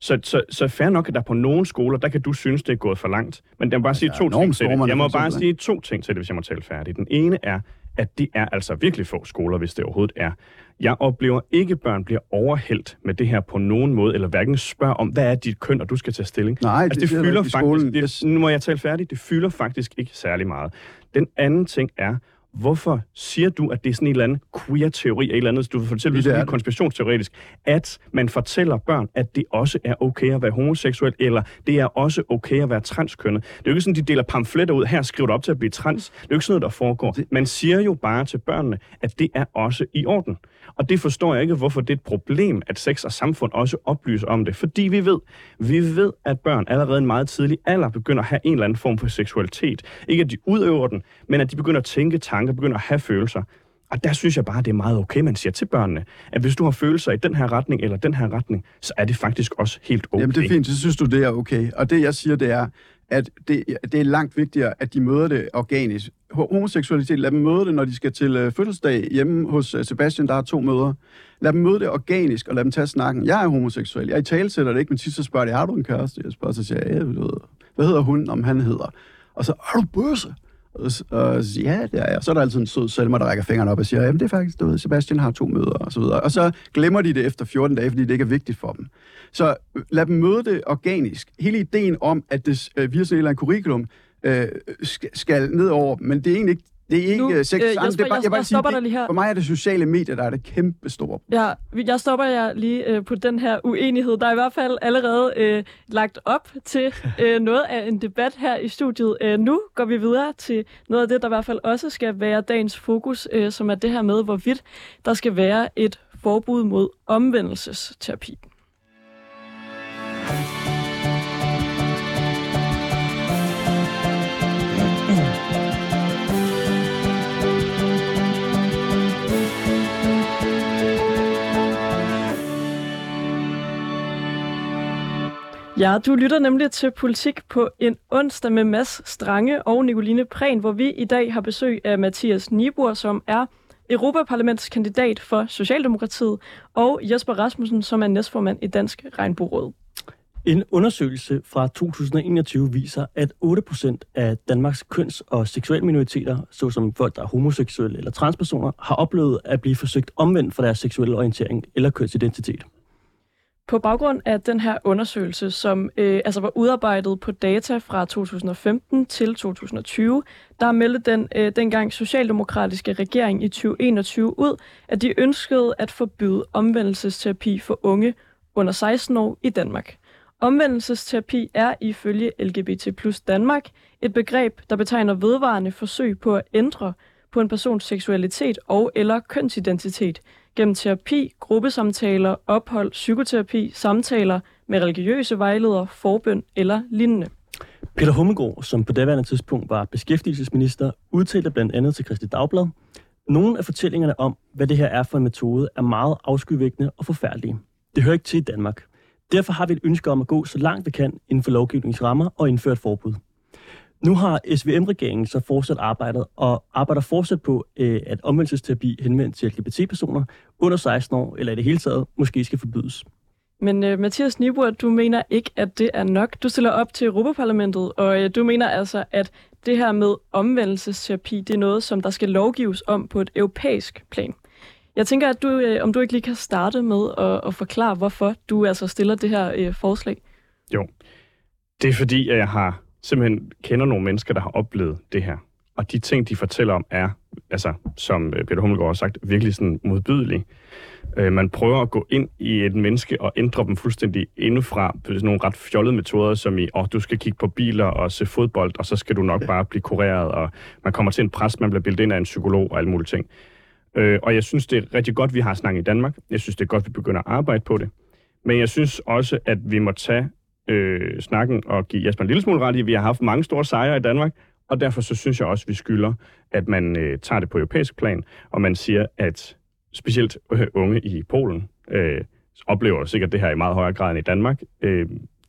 Så, så, så fair nok, at der på nogle skoler, der kan du synes, det er gået for langt. Men jeg må bare sige to ting til det. Jeg må bare sige to ting til det, hvis jeg må tale færdigt. Den ene er, at det er altså virkelig få skoler, hvis det overhovedet er. Jeg oplever ikke, at børn bliver overhældt med det her på nogen måde, eller hverken spørger om, hvad er dit køn, og du skal tage stilling. Nej, altså, det, det er fylder i skolen. faktisk, det, nu må jeg tale færdigt, det fylder faktisk ikke særlig meget. Den anden ting er, hvorfor siger du, at det er sådan en eller anden queer-teori, eller andet, du vil fortælle, Det det er konspirationsteoretisk, at man fortæller børn, at det også er okay at være homoseksuel, eller det er også okay at være transkønnet. Det er jo ikke sådan, de deler pamfletter ud, her skriver du op til at blive trans. Det er jo ikke sådan noget, der foregår. Man siger jo bare til børnene, at det er også i orden. Og det forstår jeg ikke, hvorfor det er et problem, at sex og samfund også oplyser om det. Fordi vi ved, vi ved, at børn allerede en meget tidlig alder begynder at have en eller anden form for seksualitet. Ikke at de udøver den, men at de begynder at tænke tanker, begynder at have følelser. Og der synes jeg bare, det er meget okay, man siger til børnene, at hvis du har følelser i den her retning eller den her retning, så er det faktisk også helt okay. Jamen, det er fint, så synes du, det er okay. Og det, jeg siger, det er, at det, det er langt vigtigere, at de møder det organisk. Homoseksualitet, lad dem møde det, når de skal til øh, fødselsdag hjemme hos øh, Sebastian, der har to møder. Lad dem møde det organisk, og lad dem tage snakken. Jeg er homoseksuel. Jeg i tale sætter det ikke, men tit så spørger de, har du en kæreste? Jeg spørger, så siger jeg, ja, du hvad hedder hun, om han hedder? Og så, er du bøsse? Og så, og så siger ja, det er jeg. Så er der altid en sød Selma, der rækker fingrene op og siger, jamen det er faktisk, du ved, Sebastian har to møder, og så videre. Og så glemmer de det efter 14 dage, fordi det ikke er vigtigt for dem. Så øh, lad dem møde det organisk. Hele ideen om, at det øh, via sådan et eller andet curriculum øh, skal, skal ned over, men det er egentlig ikke det er ikke Nu, øh, øh, sex. Jamen, det er bare, jeg- jeg, bare jeg sige, dig lige her. For mig er det sociale medier, der er det kæmpe store. Ja, jeg stopper jer lige øh, på den her uenighed. Der er i hvert fald allerede øh, lagt op til øh, noget af en debat her i studiet. Øh, nu går vi videre til noget af det, der i hvert fald også skal være dagens fokus, øh, som er det her med, hvorvidt der skal være et forbud mod omvendelsesterapi. Ja, du lytter nemlig til Politik på en onsdag med Mads Strange og Nicoline Prehn, hvor vi i dag har besøg af Mathias Nibur, som er Europaparlamentskandidat for Socialdemokratiet, og Jesper Rasmussen, som er næstformand i Dansk Regnbueråd. En undersøgelse fra 2021 viser, at 8% af Danmarks køns- og seksuelle minoriteter, såsom folk, der er homoseksuelle eller transpersoner, har oplevet at blive forsøgt omvendt for deres seksuelle orientering eller kønsidentitet. På baggrund af den her undersøgelse, som øh, altså var udarbejdet på data fra 2015 til 2020, der meldte den øh, dengang socialdemokratiske regering i 2021 ud, at de ønskede at forbyde omvendelsesterapi for unge under 16 år i Danmark. Omvendelsesterapi er ifølge LGBT plus Danmark et begreb, der betegner vedvarende forsøg på at ændre på en persons seksualitet og eller kønsidentitet gennem terapi, gruppesamtaler, ophold, psykoterapi, samtaler med religiøse vejledere, forbøn eller lignende. Peter Hummelgaard, som på daværende tidspunkt var beskæftigelsesminister, udtalte blandt andet til Kristi Dagblad, nogle af fortællingerne om, hvad det her er for en metode, er meget afskyvækkende og forfærdelige. Det hører ikke til i Danmark. Derfor har vi et ønske om at gå så langt vi kan inden for lovgivningens rammer og indføre et forbud. Nu har SVM-regeringen så fortsat arbejdet og arbejder fortsat på, øh, at omvendelsesterapi henvendt til LGBT-personer under 16 år, eller i det hele taget, måske skal forbydes. Men uh, Mathias Nibur, du mener ikke, at det er nok. Du stiller op til Europaparlamentet, og uh, du mener altså, at det her med omvendelsesterapi, det er noget, som der skal lovgives om på et europæisk plan. Jeg tænker, at du, uh, om du ikke lige kan starte med at, at forklare, hvorfor du altså stiller det her uh, forslag. Jo. Det er fordi, at jeg har simpelthen kender nogle mennesker, der har oplevet det her. Og de ting, de fortæller om, er, altså, som øh, Peter Hummelgaard har sagt, virkelig sådan modbydelige. Øh, man prøver at gå ind i et menneske og ændre dem fuldstændig indefra på sådan nogle ret fjollede metoder, som i, åh, oh, du skal kigge på biler og se fodbold, og så skal du nok bare blive kureret, og man kommer til en pres, man bliver bildet ind af en psykolog og alle mulige ting. Øh, og jeg synes, det er rigtig godt, vi har snakket i Danmark. Jeg synes, det er godt, vi begynder at arbejde på det. Men jeg synes også, at vi må tage øh, snakken og give Jesper en lille smule ret i. Vi har haft mange store sejre i Danmark, og derfor så synes jeg også, at vi skylder, at man øh, tager det på europæisk plan, og man siger, at specielt øh, unge i Polen øh, oplever sikkert det her i meget højere grad end i Danmark. Øh,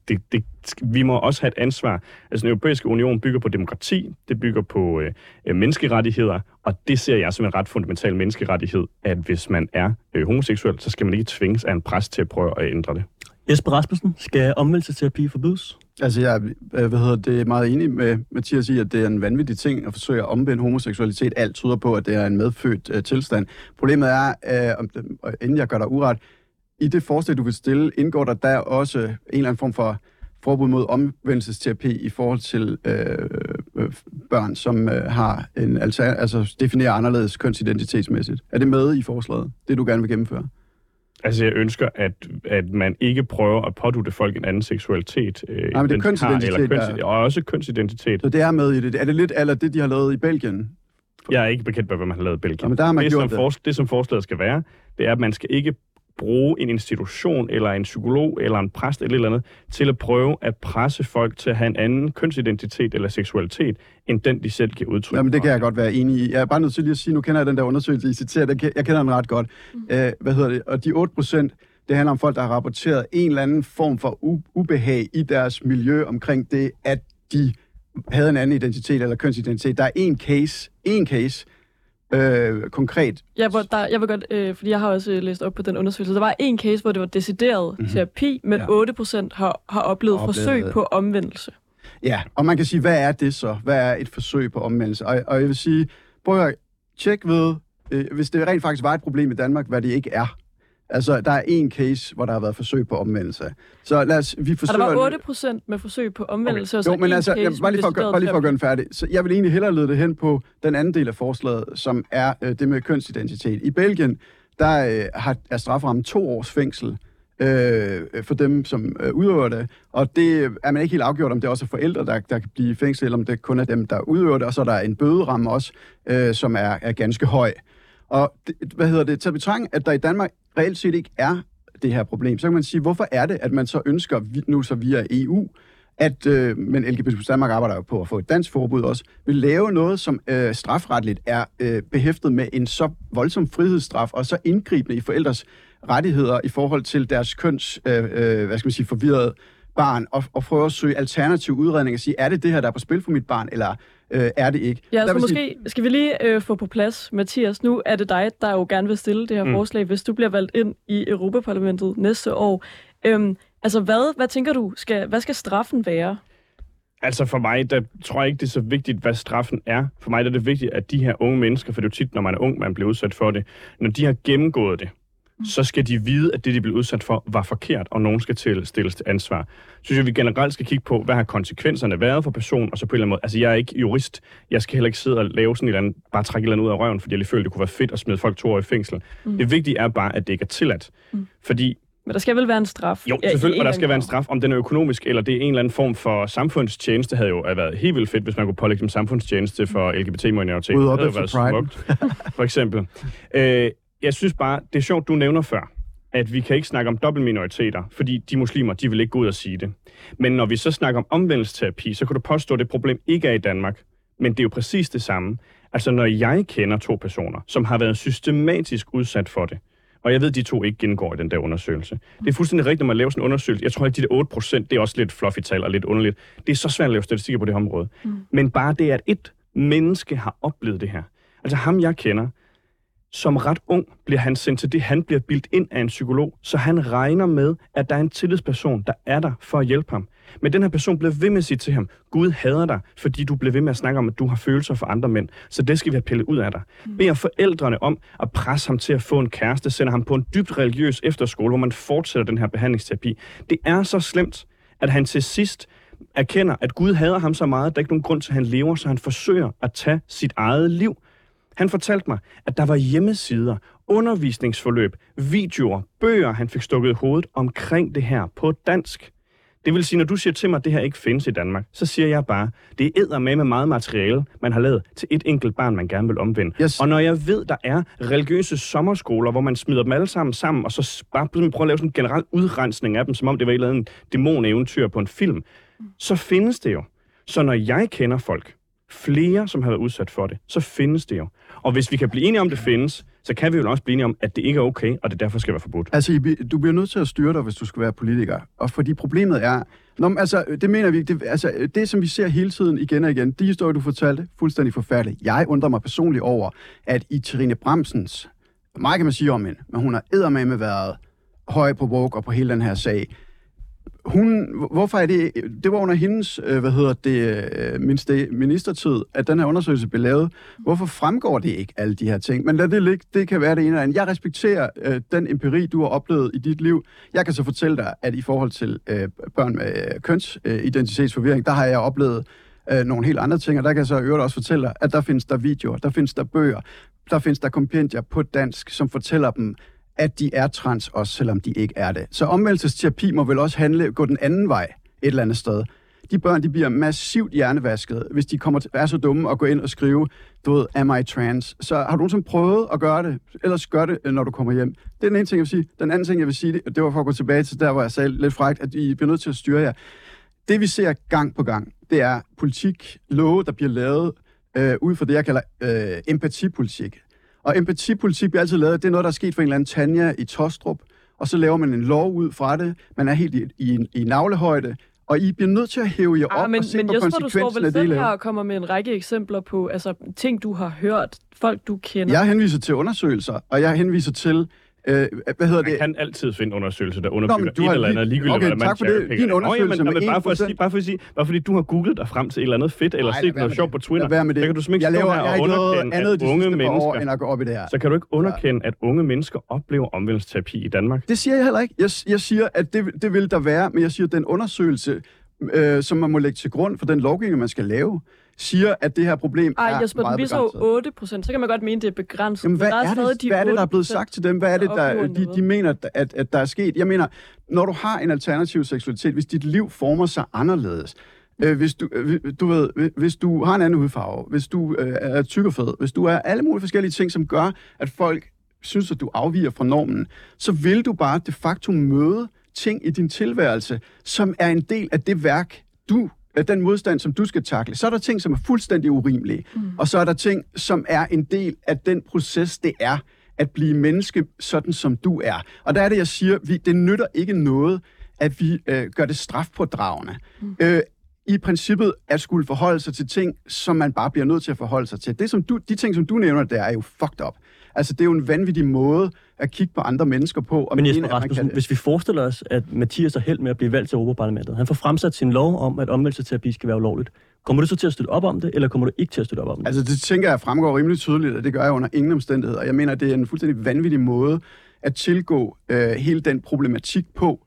det, det, vi må også have et ansvar. Altså den europæiske union bygger på demokrati, det bygger på øh, øh menneskerettigheder, og det ser jeg som en ret fundamental menneskerettighed, at hvis man er øh, homoseksuel, så skal man ikke tvinges af en præst til at prøve at ændre det. Jesper Rasmussen, skal omvendelsesterapi forbydes? Altså, jeg øh, hvad hedder det, er meget enig med Mathias i, at det er en vanvittig ting at forsøge at omvende homoseksualitet. Alt tyder på, at det er en medfødt uh, tilstand. Problemet er, uh, om inden jeg gør dig uret, i det forslag, du vil stille, indgår der der også en eller anden form for forbud mod omvendelsesterapi i forhold til øh, øh, børn, som øh, har en alter, altså definerer anderledes kønsidentitetsmæssigt. Er det med i forslaget, det du gerne vil gennemføre? Altså, jeg ønsker, at, at man ikke prøver at pådute folk en anden seksualitet. Øh, Nej, men det er de har, kønsidentitet, Eller køns, der- Og også kønsidentitet. Så det er med i det. Er det lidt eller det, de har lavet i Belgien? Jeg er ikke bekendt med, hvad man har lavet i Belgien. Nå, men der har man det, gjort som det. For, det, som forslaget skal være, det er, at man skal ikke bruge en institution, eller en psykolog, eller en præst, eller et eller andet, til at prøve at presse folk til at have en anden kønsidentitet eller seksualitet, end den, de selv giver udtryk Jamen, det kan jeg godt være enig i. Jeg er bare nødt til lige at sige, nu kender jeg den der undersøgelse, I citerer, den, jeg kender den ret godt. Mm. Uh, hvad hedder det? Og de 8 procent, det handler om folk, der har rapporteret en eller anden form for u- ubehag i deres miljø omkring det, at de havde en anden identitet eller kønsidentitet. Der er en case, en case, øh, konkret. Ja, hvor der, jeg vil godt, øh, fordi jeg har også øh, læst op på den undersøgelse. Der var en case, hvor det var decideret mm-hmm. terapi, men Ja. ja. 8% har, har oplevet Oplevet forsøg det. på omvendelse. Ja, og man kan sige, hvad er det så? Hvad er et forsøg på omvendelse? Og, og jeg vil sige, prøv at høre, tjek ved, øh, hvis det rent faktisk var et problem i Danmark, hvad det ikke er. Altså, der er en case, hvor der har været forsøg på omvendelse. Så lad os, vi Og forsøger... der var 8 procent med forsøg på omvendelse, og så Jo, men altså, case jeg, bare, lige for, bare lige for at gøre den færdig. Så jeg vil egentlig hellere lede det hen på den anden del af forslaget, som er øh, det med kønsidentitet. I Belgien, der øh, har, er straframmen to års fængsel øh, for dem, som øh, udøver det. Og det er man ikke helt afgjort, om det også er forældre, der, der kan blive fængsel, eller om det kun er dem, der udøver det. Og så er der en bøderamme også, øh, som er, er ganske høj. Og det, hvad hedder det? Til betragtning, at der i Danmark reelt set ikke er det her problem, så kan man sige, hvorfor er det, at man så ønsker nu så via EU, at, øh, men LGBT Danmark arbejder jo på at få et dansk forbud også, vil lave noget, som øh, strafretligt er øh, behæftet med en så voldsom frihedsstraf, og så indgribende i forældres rettigheder i forhold til deres køns, øh, øh, hvad skal man sige, forvirrede barn, og, og prøve at søge alternativ udredning og sige, er det det her, der er på spil for mit barn, eller øh, er det ikke? Ja, så måske sige- skal vi lige øh, få på plads, Mathias. Nu er det dig, der jo gerne vil stille det her mm. forslag, hvis du bliver valgt ind i Europaparlamentet næste år. Øhm, altså, hvad, hvad tænker du, skal, hvad skal straffen være? Altså for mig, der tror jeg ikke, det er så vigtigt, hvad straffen er. For mig der er det vigtigt, at de her unge mennesker, for det er jo tit, når man er ung, man bliver udsat for det, når de har gennemgået det, så skal de vide, at det, de blev udsat for, var forkert, og nogen skal til, stilles til ansvar. Så synes jeg, vi generelt skal kigge på, hvad har konsekvenserne været for personen, og så på en eller anden måde, altså jeg er ikke jurist, jeg skal heller ikke sidde og lave sådan et eller andet, bare trække et eller andet ud af røven, fordi jeg lige føler, det kunne være fedt at smide folk to år i fængsel. Mm. Det vigtige er bare, at det ikke er tilladt. Mm. Fordi Men der skal vel være en straf? jo, Ja, selvfølgelig, og der skal være en straf, om den er økonomisk, eller det er en eller anden form for samfundstjeneste, havde jo været helt vildt fedt, hvis man kunne pålægge dem samfundstjeneste for LGBT-minoriteter. Rydde op Det havde efter været smukt, for eksempel. Øh, jeg synes bare, det er sjovt, du nævner før, at vi kan ikke snakke om dobbeltminoriteter, fordi de muslimer, de vil ikke gå ud og sige det. Men når vi så snakker om omvendelsesterapi, så kan du påstå, at det problem ikke er i Danmark. Men det er jo præcis det samme. Altså, når jeg kender to personer, som har været systematisk udsat for det, og jeg ved, at de to ikke gennemgår i den der undersøgelse. Det er fuldstændig rigtigt, når man laver sådan en undersøgelse. Jeg tror ikke, de der 8 procent, det er også lidt fluffy tal og lidt underligt. Det er så svært at lave statistikker på det område. Mm. Men bare det, at et menneske har oplevet det her. Altså ham, jeg kender, som ret ung bliver han sendt til det, han bliver bildt ind af en psykolog, så han regner med, at der er en tillidsperson, der er der for at hjælpe ham. Men den her person bliver ved med at sige til ham, Gud hader dig, fordi du bliver ved med at snakke om, at du har følelser for andre mænd, så det skal vi have pillet ud af dig. Beder forældrene om at presse ham til at få en kæreste, sender ham på en dybt religiøs efterskole, hvor man fortsætter den her behandlingsterapi. Det er så slemt, at han til sidst erkender, at Gud hader ham så meget, at der ikke er nogen grund til, at han lever, så han forsøger at tage sit eget liv. Han fortalte mig, at der var hjemmesider, undervisningsforløb, videoer, bøger, han fik stukket hovedet omkring det her på dansk. Det vil sige, når du siger til mig, at det her ikke findes i Danmark, så siger jeg bare, det er med med meget materiale, man har lavet til et enkelt barn, man gerne vil omvende. Yes. Og når jeg ved, der er religiøse sommerskoler, hvor man smider dem alle sammen sammen, og så bare prøver at lave sådan en generel udrensning af dem, som om det var et eller andet dæmoneventyr på en film, så findes det jo. Så når jeg kender folk, flere, som har været udsat for det, så findes det jo. Og hvis vi kan blive enige om, det findes, så kan vi jo også blive enige om, at det ikke er okay, og det derfor skal være forbudt. Altså, du bliver nødt til at styre dig, hvis du skal være politiker. Og fordi problemet er... Nå, men altså, det mener vi ikke. Det, altså, det, som vi ser hele tiden igen og igen, de historier, du fortalte, fuldstændig forfærdeligt. Jeg undrer mig personligt over, at i Trine Bremsens... Meget kan man sige om hende, men hun har eddermame været høj på woke og på hele den her sag. Hun, hvorfor er det, det var under hendes, øh, hvad hedder det, øh, ministertid, at den her undersøgelse blev lavet. Hvorfor fremgår det ikke, alle de her ting? Men lad det ligge, det kan være det ene eller andet. Jeg respekterer øh, den empiri, du har oplevet i dit liv. Jeg kan så fortælle dig, at i forhold til øh, børn med øh, kønsidentitetsforvirring, der har jeg oplevet øh, nogle helt andre ting, og der kan jeg så øvrigt også fortælle dig, at der findes der videoer, der findes der bøger, der findes der kompendier på dansk, som fortæller dem, at de er trans, også selvom de ikke er det. Så omvendelsesterapi må vel også handle, gå den anden vej et eller andet sted. De børn, de bliver massivt hjernevasket, hvis de kommer til, er så dumme at gå ind og skrive, du ved, am I trans? Så har du nogensinde prøvet at gøre det? Ellers gør det, når du kommer hjem. Det er den ene ting, jeg vil sige. Den anden ting, jeg vil sige, det, det var for at gå tilbage til der, hvor jeg sagde lidt frægt, at I bliver nødt til at styre jer. Det vi ser gang på gang, det er politik, love, der bliver lavet øh, ud fra det, jeg kalder øh, empatipolitik. Og empatipolitik bliver altid lavet, det er noget, der er sket for en eller anden Tanja i Tostrup, og så laver man en lov ud fra det. Man er helt i, i, i navlehøjde, og I bliver nødt til at hæve jer op Ah, men, og se men på Jesper, du står konsekvensen vel af det, selv her og kommer med en række eksempler på altså, ting, du har hørt, folk, du kender. Jeg henviser til undersøgelser, og jeg henviser til Øh, hvad hedder Man det? kan altid finde undersøgelser, der Nå, underbygger men du et har eller andet lige- ligegyldigt, okay, hvad man tak for det. Din Nå, jamen, undersøgelse jamen, med bare, for at 1%. sige, bare, for at sige, bare fordi du har googlet dig frem til et eller andet fedt, eller set noget sjovt på. Twitter, så kan du simpelthen ikke stå her og underkende, andet at unge mennesker... end at gå op i det her. Så kan du ikke underkende, at unge mennesker oplever omvendelsesterapi i Danmark. Det siger jeg heller ikke. Jeg, jeg siger, at det, det vil der være, men jeg siger, at den undersøgelse, øh, som man må lægge til grund for den lovgivning, man skal lave, siger, at det her problem Ej, er Jesper, meget begrænset. jo 8 procent. Så kan man godt mene, det er begrænset. Jamen, hvad, men der er, stadig det, de hvad er det, der er blevet 8%, sagt til dem? Hvad er det, der de, de mener, at, at der er sket? Jeg mener, når du har en alternativ seksualitet, hvis dit liv former sig anderledes, øh, hvis, du, øh, du ved, hvis du har en anden hudfarve, hvis du øh, er tyk og fed, hvis du er alle mulige forskellige ting, som gør, at folk synes, at du afviger fra normen, så vil du bare de facto møde ting i din tilværelse, som er en del af det værk, du den modstand, som du skal takle. Så er der ting, som er fuldstændig urimelige, mm. og så er der ting, som er en del af den proces, det er at blive menneske, sådan som du er. Og der er det, jeg siger, vi, det nytter ikke noget, at vi øh, gør det strafpådragende. Mm. Øh, i princippet at skulle forholde sig til ting, som man bare bliver nødt til at forholde sig til. Det, som du, de ting, som du nævner, der er jo fucked up. Altså, det er jo en vanvittig måde at kigge på andre mennesker på. Og Men mene, Jesper at man Rasmussen, hvis vi forestiller os, at Mathias er held med at blive valgt til Europaparlamentet, han får fremsat sin lov om, at omvendelsesterapi skal være ulovligt. Kommer du så til at støtte op om det, eller kommer du ikke til at støtte op om det? Altså, det tænker jeg fremgår rimelig tydeligt, og det gør jeg under ingen omstændigheder. Jeg mener, det er en fuldstændig vanvittig måde at tilgå øh, hele den problematik på.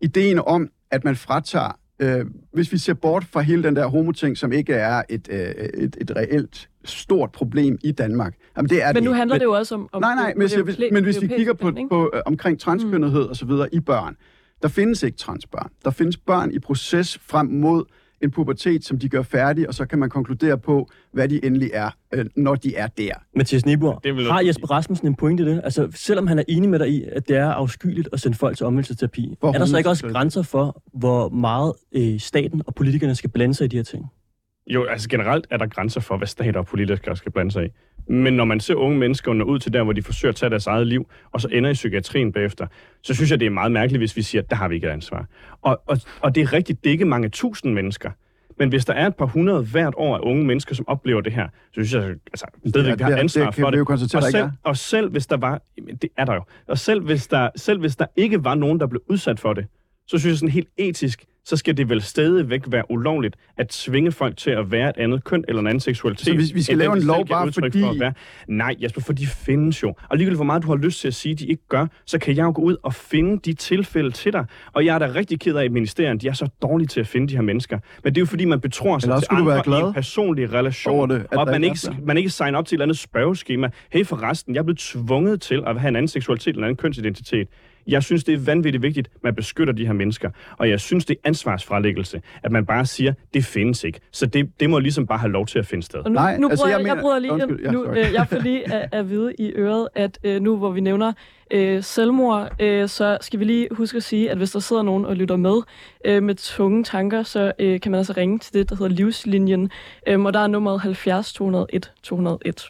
Ideen om, at man fratager, øh, hvis vi ser bort fra hele den der homoting, som ikke er et, øh, et, et reelt stort problem i Danmark. Jamen, det er Men det nu handler Men- det jo også om... om Nej, nej, men, hvis, men hvis vi kigger på, på øh, omkring transkønnethed og så videre i børn, der findes ikke transbørn. Der findes børn i proces frem mod en pubertet, som de gør færdig, og så kan man konkludere på, hvad de endelig er, øh, når de er der. Mathias Niebuhr, Det har. Jesper Rasmussen en pointe i det? Altså, selvom han er enig med dig i, at det er afskyeligt at sende folk til omvendelsesterapi, er der så ikke også grænser for, hvor meget øh, staten og politikerne skal blande sig i de her ting? Jo, altså generelt er der grænser for, hvad stater og politikere skal blande sig i. Men når man ser unge mennesker nå ud til der, hvor de forsøger at tage deres eget liv, og så ender i psykiatrien bagefter, så synes jeg, det er meget mærkeligt, hvis vi siger, at der har vi ikke et ansvar. Og, og, og det er rigtigt, det er ikke mange tusind mennesker. Men hvis der er et par hundrede hvert år af unge mennesker, som oplever det her, så synes jeg, altså, stadigvæk, vi har det- ansvar det kan for det. og, selv, og selv hvis der var, det er der jo, og selv hvis der, selv hvis der ikke var nogen, der blev udsat for det, så synes jeg sådan helt etisk, så skal det vel stadigvæk være ulovligt at tvinge folk til at være et andet køn eller en anden seksualitet. Så vi- vi skal lave en lov bare fordi- For at være. Nej, Jesper, for de findes jo. Og ligegyldigt hvor meget du har lyst til at sige, de ikke gør, så kan jeg jo gå ud og finde de tilfælde til dig. Og jeg er da rigtig ked af, at ministeriet de er så dårlige til at finde de her mennesker. Men det er jo fordi, man betror sig til du være andre i glad en personlig relation. det, at og at man ikke man ikke signer op til et eller andet spørgeskema. Hey forresten, jeg er blevet tvunget til at have en anden seksualitet eller en anden kønsidentitet. Jeg synes, det er vanvittigt vigtigt, at man beskytter de her mennesker. Og jeg synes, det er ansvarsfralæggelse, at man bare siger, det findes ikke. Så det, det må ligesom bare have lov til at finde sted. Og nu, Nej, nu altså, bryder jeg jeg, jeg mener- bryder lige Undskyld, ja, nu, øh, jeg får lige at, at vide i øret, at øh, nu hvor vi nævner øh, selvmord, øh, så skal vi lige huske at sige, at hvis der sidder nogen og lytter med øh, med tunge tanker, så øh, kan man altså ringe til det, der hedder Livslinjen. Øh, og der er nummeret 70 201 201.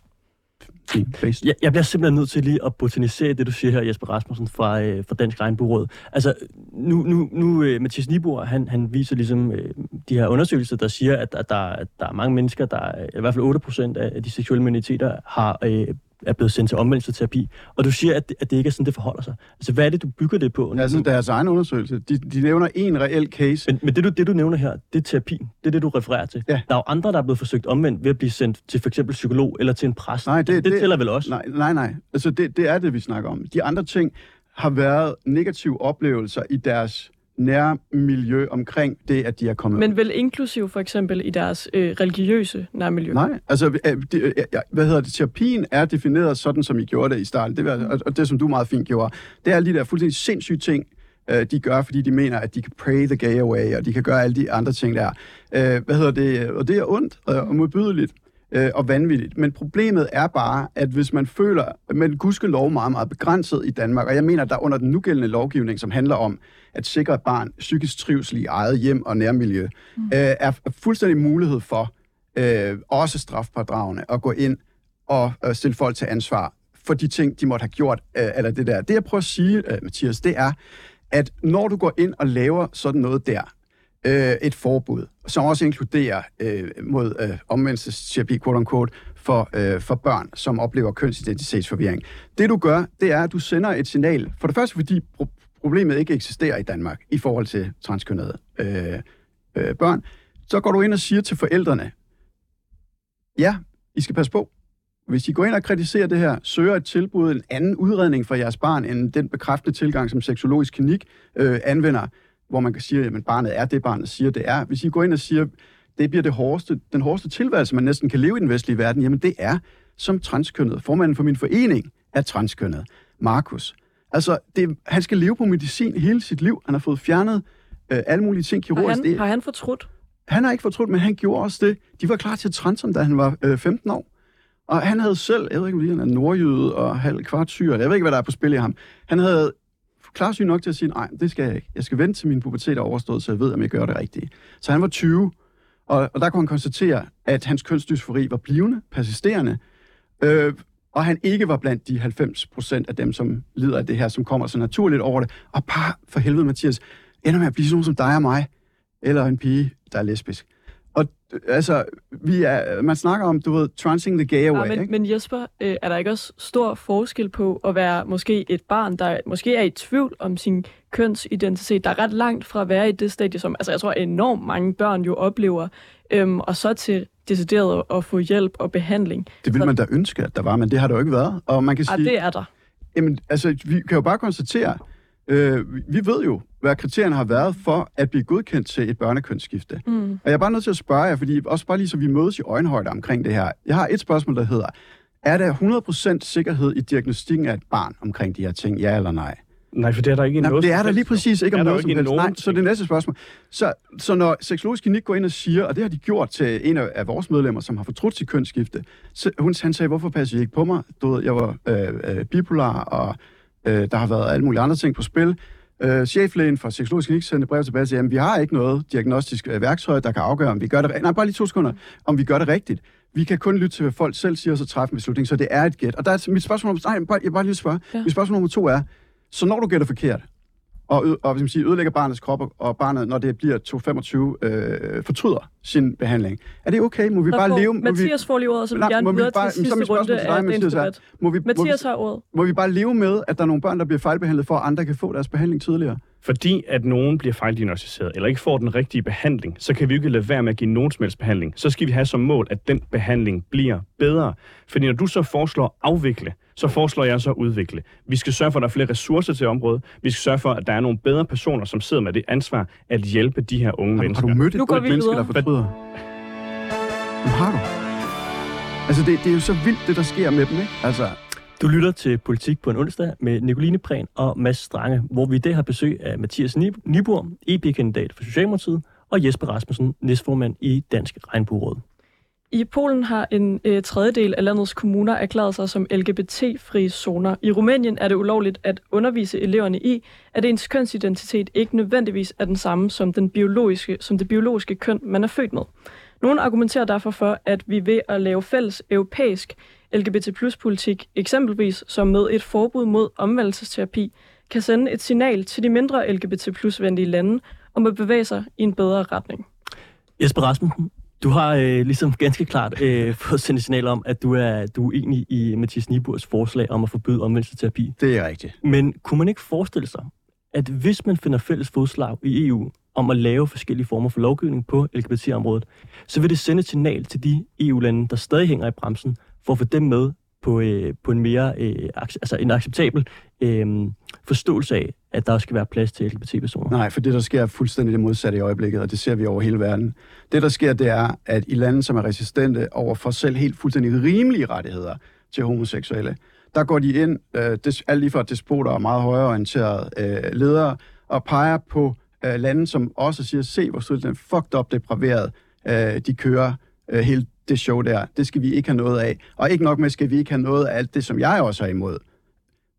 Based. Jeg, jeg bliver simpelthen nødt til lige at botanisere det, du siger her, Jesper Rasmussen fra, øh, fra Dansk Regnbueråd. Altså, nu, nu, nu øh, Mathias Nibor, han, han viser ligesom øh, de her undersøgelser, der siger, at, at, der, at der er mange mennesker, der øh, i hvert fald 8 procent af de seksuelle minoriteter har, øh, er blevet sendt til omvendelsesterapi. Og du siger, at, det- at det ikke er sådan, det forholder sig. Altså, hvad er det, du bygger det på? Altså deres egen undersøgelse. De, de nævner en reel case. Men, men det, du, det, du nævner her, det er terapi. Det er det, du refererer til. Ja. Der er jo andre, der er blevet forsøgt omvendt ved at blive sendt til for eksempel psykolog eller til en præst. Nej, det- det, det- tæller vel også? Nej, nej, nej. Altså det, det er det, vi snakker om. De andre ting har været negative oplevelser i deres nærmiljø omkring det, at de er kommet Men vel inklusiv for eksempel i deres øh, religiøse nærmiljø. Nej, altså, øh, det, øh, hvad hedder det, terapien er defineret sådan, som I gjorde det i starten, det, var, og, det, som du meget fint gjorde, det er alle de der fuldstændig sindssyge ting, øh, de gør, fordi de mener, at de kan pray the gay away, og de kan gøre alle de andre ting der. Øh, hvad hedder det, og det er ondt og modbydeligt øh, og vanvittigt. Men problemet er bare, at hvis man føler, men gudskelov meget, meget begrænset i Danmark, og jeg mener, der under den nugældende lovgivning, som handler om at sikre et barn psykisk trivsel i eget hjem og nærmiljø, mm. øh, er fuldstændig mulighed for, øh, også strafpådragende, at gå ind og øh, stille folk til ansvar for de ting, de måtte have gjort, øh, eller det der. Det jeg prøver at sige, øh, Mathias, det er, at når du går ind og laver sådan noget der, øh, et forbud, som også inkluderer øh, mod øh, omvendelsesterapi, quote unquote, for, øh, for børn, som oplever kønsidentitetsforvirring. Det du gør, det er, at du sender et signal. For det første, fordi pro- problemet ikke eksisterer i Danmark i forhold til transkønnede øh, øh, børn. Så går du ind og siger til forældrene, ja, I skal passe på. Hvis I går ind og kritiserer det her, søger et tilbud, en anden udredning for jeres barn, end den bekræftede tilgang, som seksologisk klinik øh, anvender, hvor man kan sige, at barnet er det, barnet siger, det er. Hvis I går ind og siger, det bliver det hårdeste, den hårdeste tilværelse, man næsten kan leve i den vestlige verden, jamen det er som transkønnet. Formanden for min forening er transkønnet. Markus. Altså, det, han skal leve på medicin hele sit liv. Han har fået fjernet øh, alle mulige ting Har kirurgisk. han, Det- har han fortrudt? han har ikke fortrudt, men han gjorde også det. De var klar til at transe ham, da han var øh, 15 år. Og han havde selv, jeg ved ikke, om han er nordjyde og halv kvart eller jeg ved ikke, hvad der er på spil i ham. Han havde klarsyn nok til at sige, nej, det skal jeg ikke. Jeg skal vente til min pubertet er overstået, så jeg ved, om jeg gør det rigtige. Så han var 20, og, og der kunne han konstatere, at hans kønsdysfori var blivende, persisterende, øh, og han ikke var blandt de 90 procent af dem, som lider af det her, som kommer så naturligt over det. Og par, for helvede, Mathias, ender med at blive sådan nogen som dig og mig, eller en pige, der er lesbisk. Og altså, vi er, man snakker om, du ved, transing the gay away, Ja, men, ikke? men Jesper, øh, er der ikke også stor forskel på at være måske et barn, der måske er i tvivl om sin kønsidentitet, der er ret langt fra at være i det stadie, som altså, jeg tror enormt mange børn jo oplever, øhm, og så til decideret at få hjælp og behandling. Det ville man da ønske, at der var, men det har der jo ikke været. Og man kan Ja, sige, det er der. jamen, altså, vi kan jo bare konstatere, øh, vi ved jo, hvad kriterierne har været for at blive godkendt til et børnekønsskifte. Mm. Og jeg er bare nødt til at spørge jer, fordi også bare lige så vi mødes i øjenhøjde omkring det her. Jeg har et spørgsmål, der hedder, er der 100% sikkerhed i diagnostikken af et barn omkring de her ting, ja eller nej? Nej, for det er der ikke Nej, noget det er der lige præcis ikke om noget som helst. nogen Nej, så det er næste spørgsmål. Så, så når Seksologisk Klinik går ind og siger, og det har de gjort til en af, af vores medlemmer, som har fortrudt sit kønsskifte, så hun, han sagde, hvorfor passer I ikke på mig? Du ved, jeg var øh, øh, bipolar, og øh, der har været alle mulige andre ting på spil. Øh, cheflægen for Seksologisk Klinik sendte brev tilbage sagde, at vi har ikke noget diagnostisk øh, værktøj, der kan afgøre, om vi gør det Nej, bare lige to sekunder. Om vi gør det rigtigt. Vi kan kun lytte til, hvad folk selv siger, og så træffe en beslutning. Så det er et gæt. Og der er mit spørgsmål, nej, bare, jeg bare lige spørge. Ja. Mit spørgsmål nummer to er, så når du gætter forkert, og, ø- og hvis man siger, ødelægger barnets krop, og- barnet, når det bliver 225, øh, fortryder sin behandling. Er det okay? Må vi bare får, leve... Må Mathias får lige ordet, så vil Nej, vi gerne må vi videre bare- til sidste runde dig, af dagens Mathias, er, vi, må, vi, må, Mathias har ordet. vi, må vi bare leve med, at der er nogle børn, der bliver fejlbehandlet, for at andre kan få deres behandling tidligere? Fordi at nogen bliver fejldiagnostiseret, eller ikke får den rigtige behandling, så kan vi jo ikke lade være med at give nogen som helst behandling. Så skal vi have som mål, at den behandling bliver bedre. Fordi når du så foreslår at afvikle, så foreslår jeg så at udvikle. Vi skal sørge for, at der er flere ressourcer til området. Vi skal sørge for, at der er nogle bedre personer, som sidder med det ansvar at hjælpe de her unge Har, har mennesker. du mødt et Nu går ungt vi menneske, der fortryder? Nu har du. Altså, det, det er jo så vildt, det der sker med dem, ikke? Altså, du lytter til Politik på en onsdag med Nicoline Prehn og Mads Strange, hvor vi i dag har besøg af Mathias Nib- Nibur, EP-kandidat for Socialdemokratiet, og Jesper Rasmussen, næstformand i Dansk Regnbueråd. I Polen har en øh, tredjedel af landets kommuner erklæret sig som LGBT-frie zoner. I Rumænien er det ulovligt at undervise eleverne i, at ens kønsidentitet ikke nødvendigvis er den samme som, den biologiske, som det biologiske køn, man er født med. Nogle argumenterer derfor for, at vi ved at lave fælles europæisk LGBT politik, eksempelvis som med et forbud mod omvendelsesterapi, kan sende et signal til de mindre LGBT venlige lande om at bevæge sig i en bedre retning. Jesper Rasmussen, du har øh, ligesom ganske klart øh, fået sendt et signal om, at du er, du er enig i Mathias Niburs forslag om at forbyde omvendelsesterapi. det er rigtigt. Men kunne man ikke forestille sig, at hvis man finder fælles fodslag i EU om at lave forskellige former for lovgivning på LGBT-området, så vil det sende et signal til de EU-lande, der stadig hænger i bremsen, for at få dem med på, øh, på en mere øh, ac- altså en acceptabel øh, forståelse af, at der skal være plads til LGBT-personer. Nej, for det, der sker, er fuldstændig det modsatte i øjeblikket, og det ser vi over hele verden. Det, der sker, det er, at i lande, som er resistente over for selv helt fuldstændig rimelige rettigheder til homoseksuelle, der går de ind, øh, des, alt lige fra despoter og meget højreorienterede øh, ledere, og peger på øh, lande, som også siger, se hvor fuldstændig fucked up depraveret øh, de kører øh, hele det show der. Det skal vi ikke have noget af. Og ikke nok med, skal vi ikke have noget af alt det, som jeg også er imod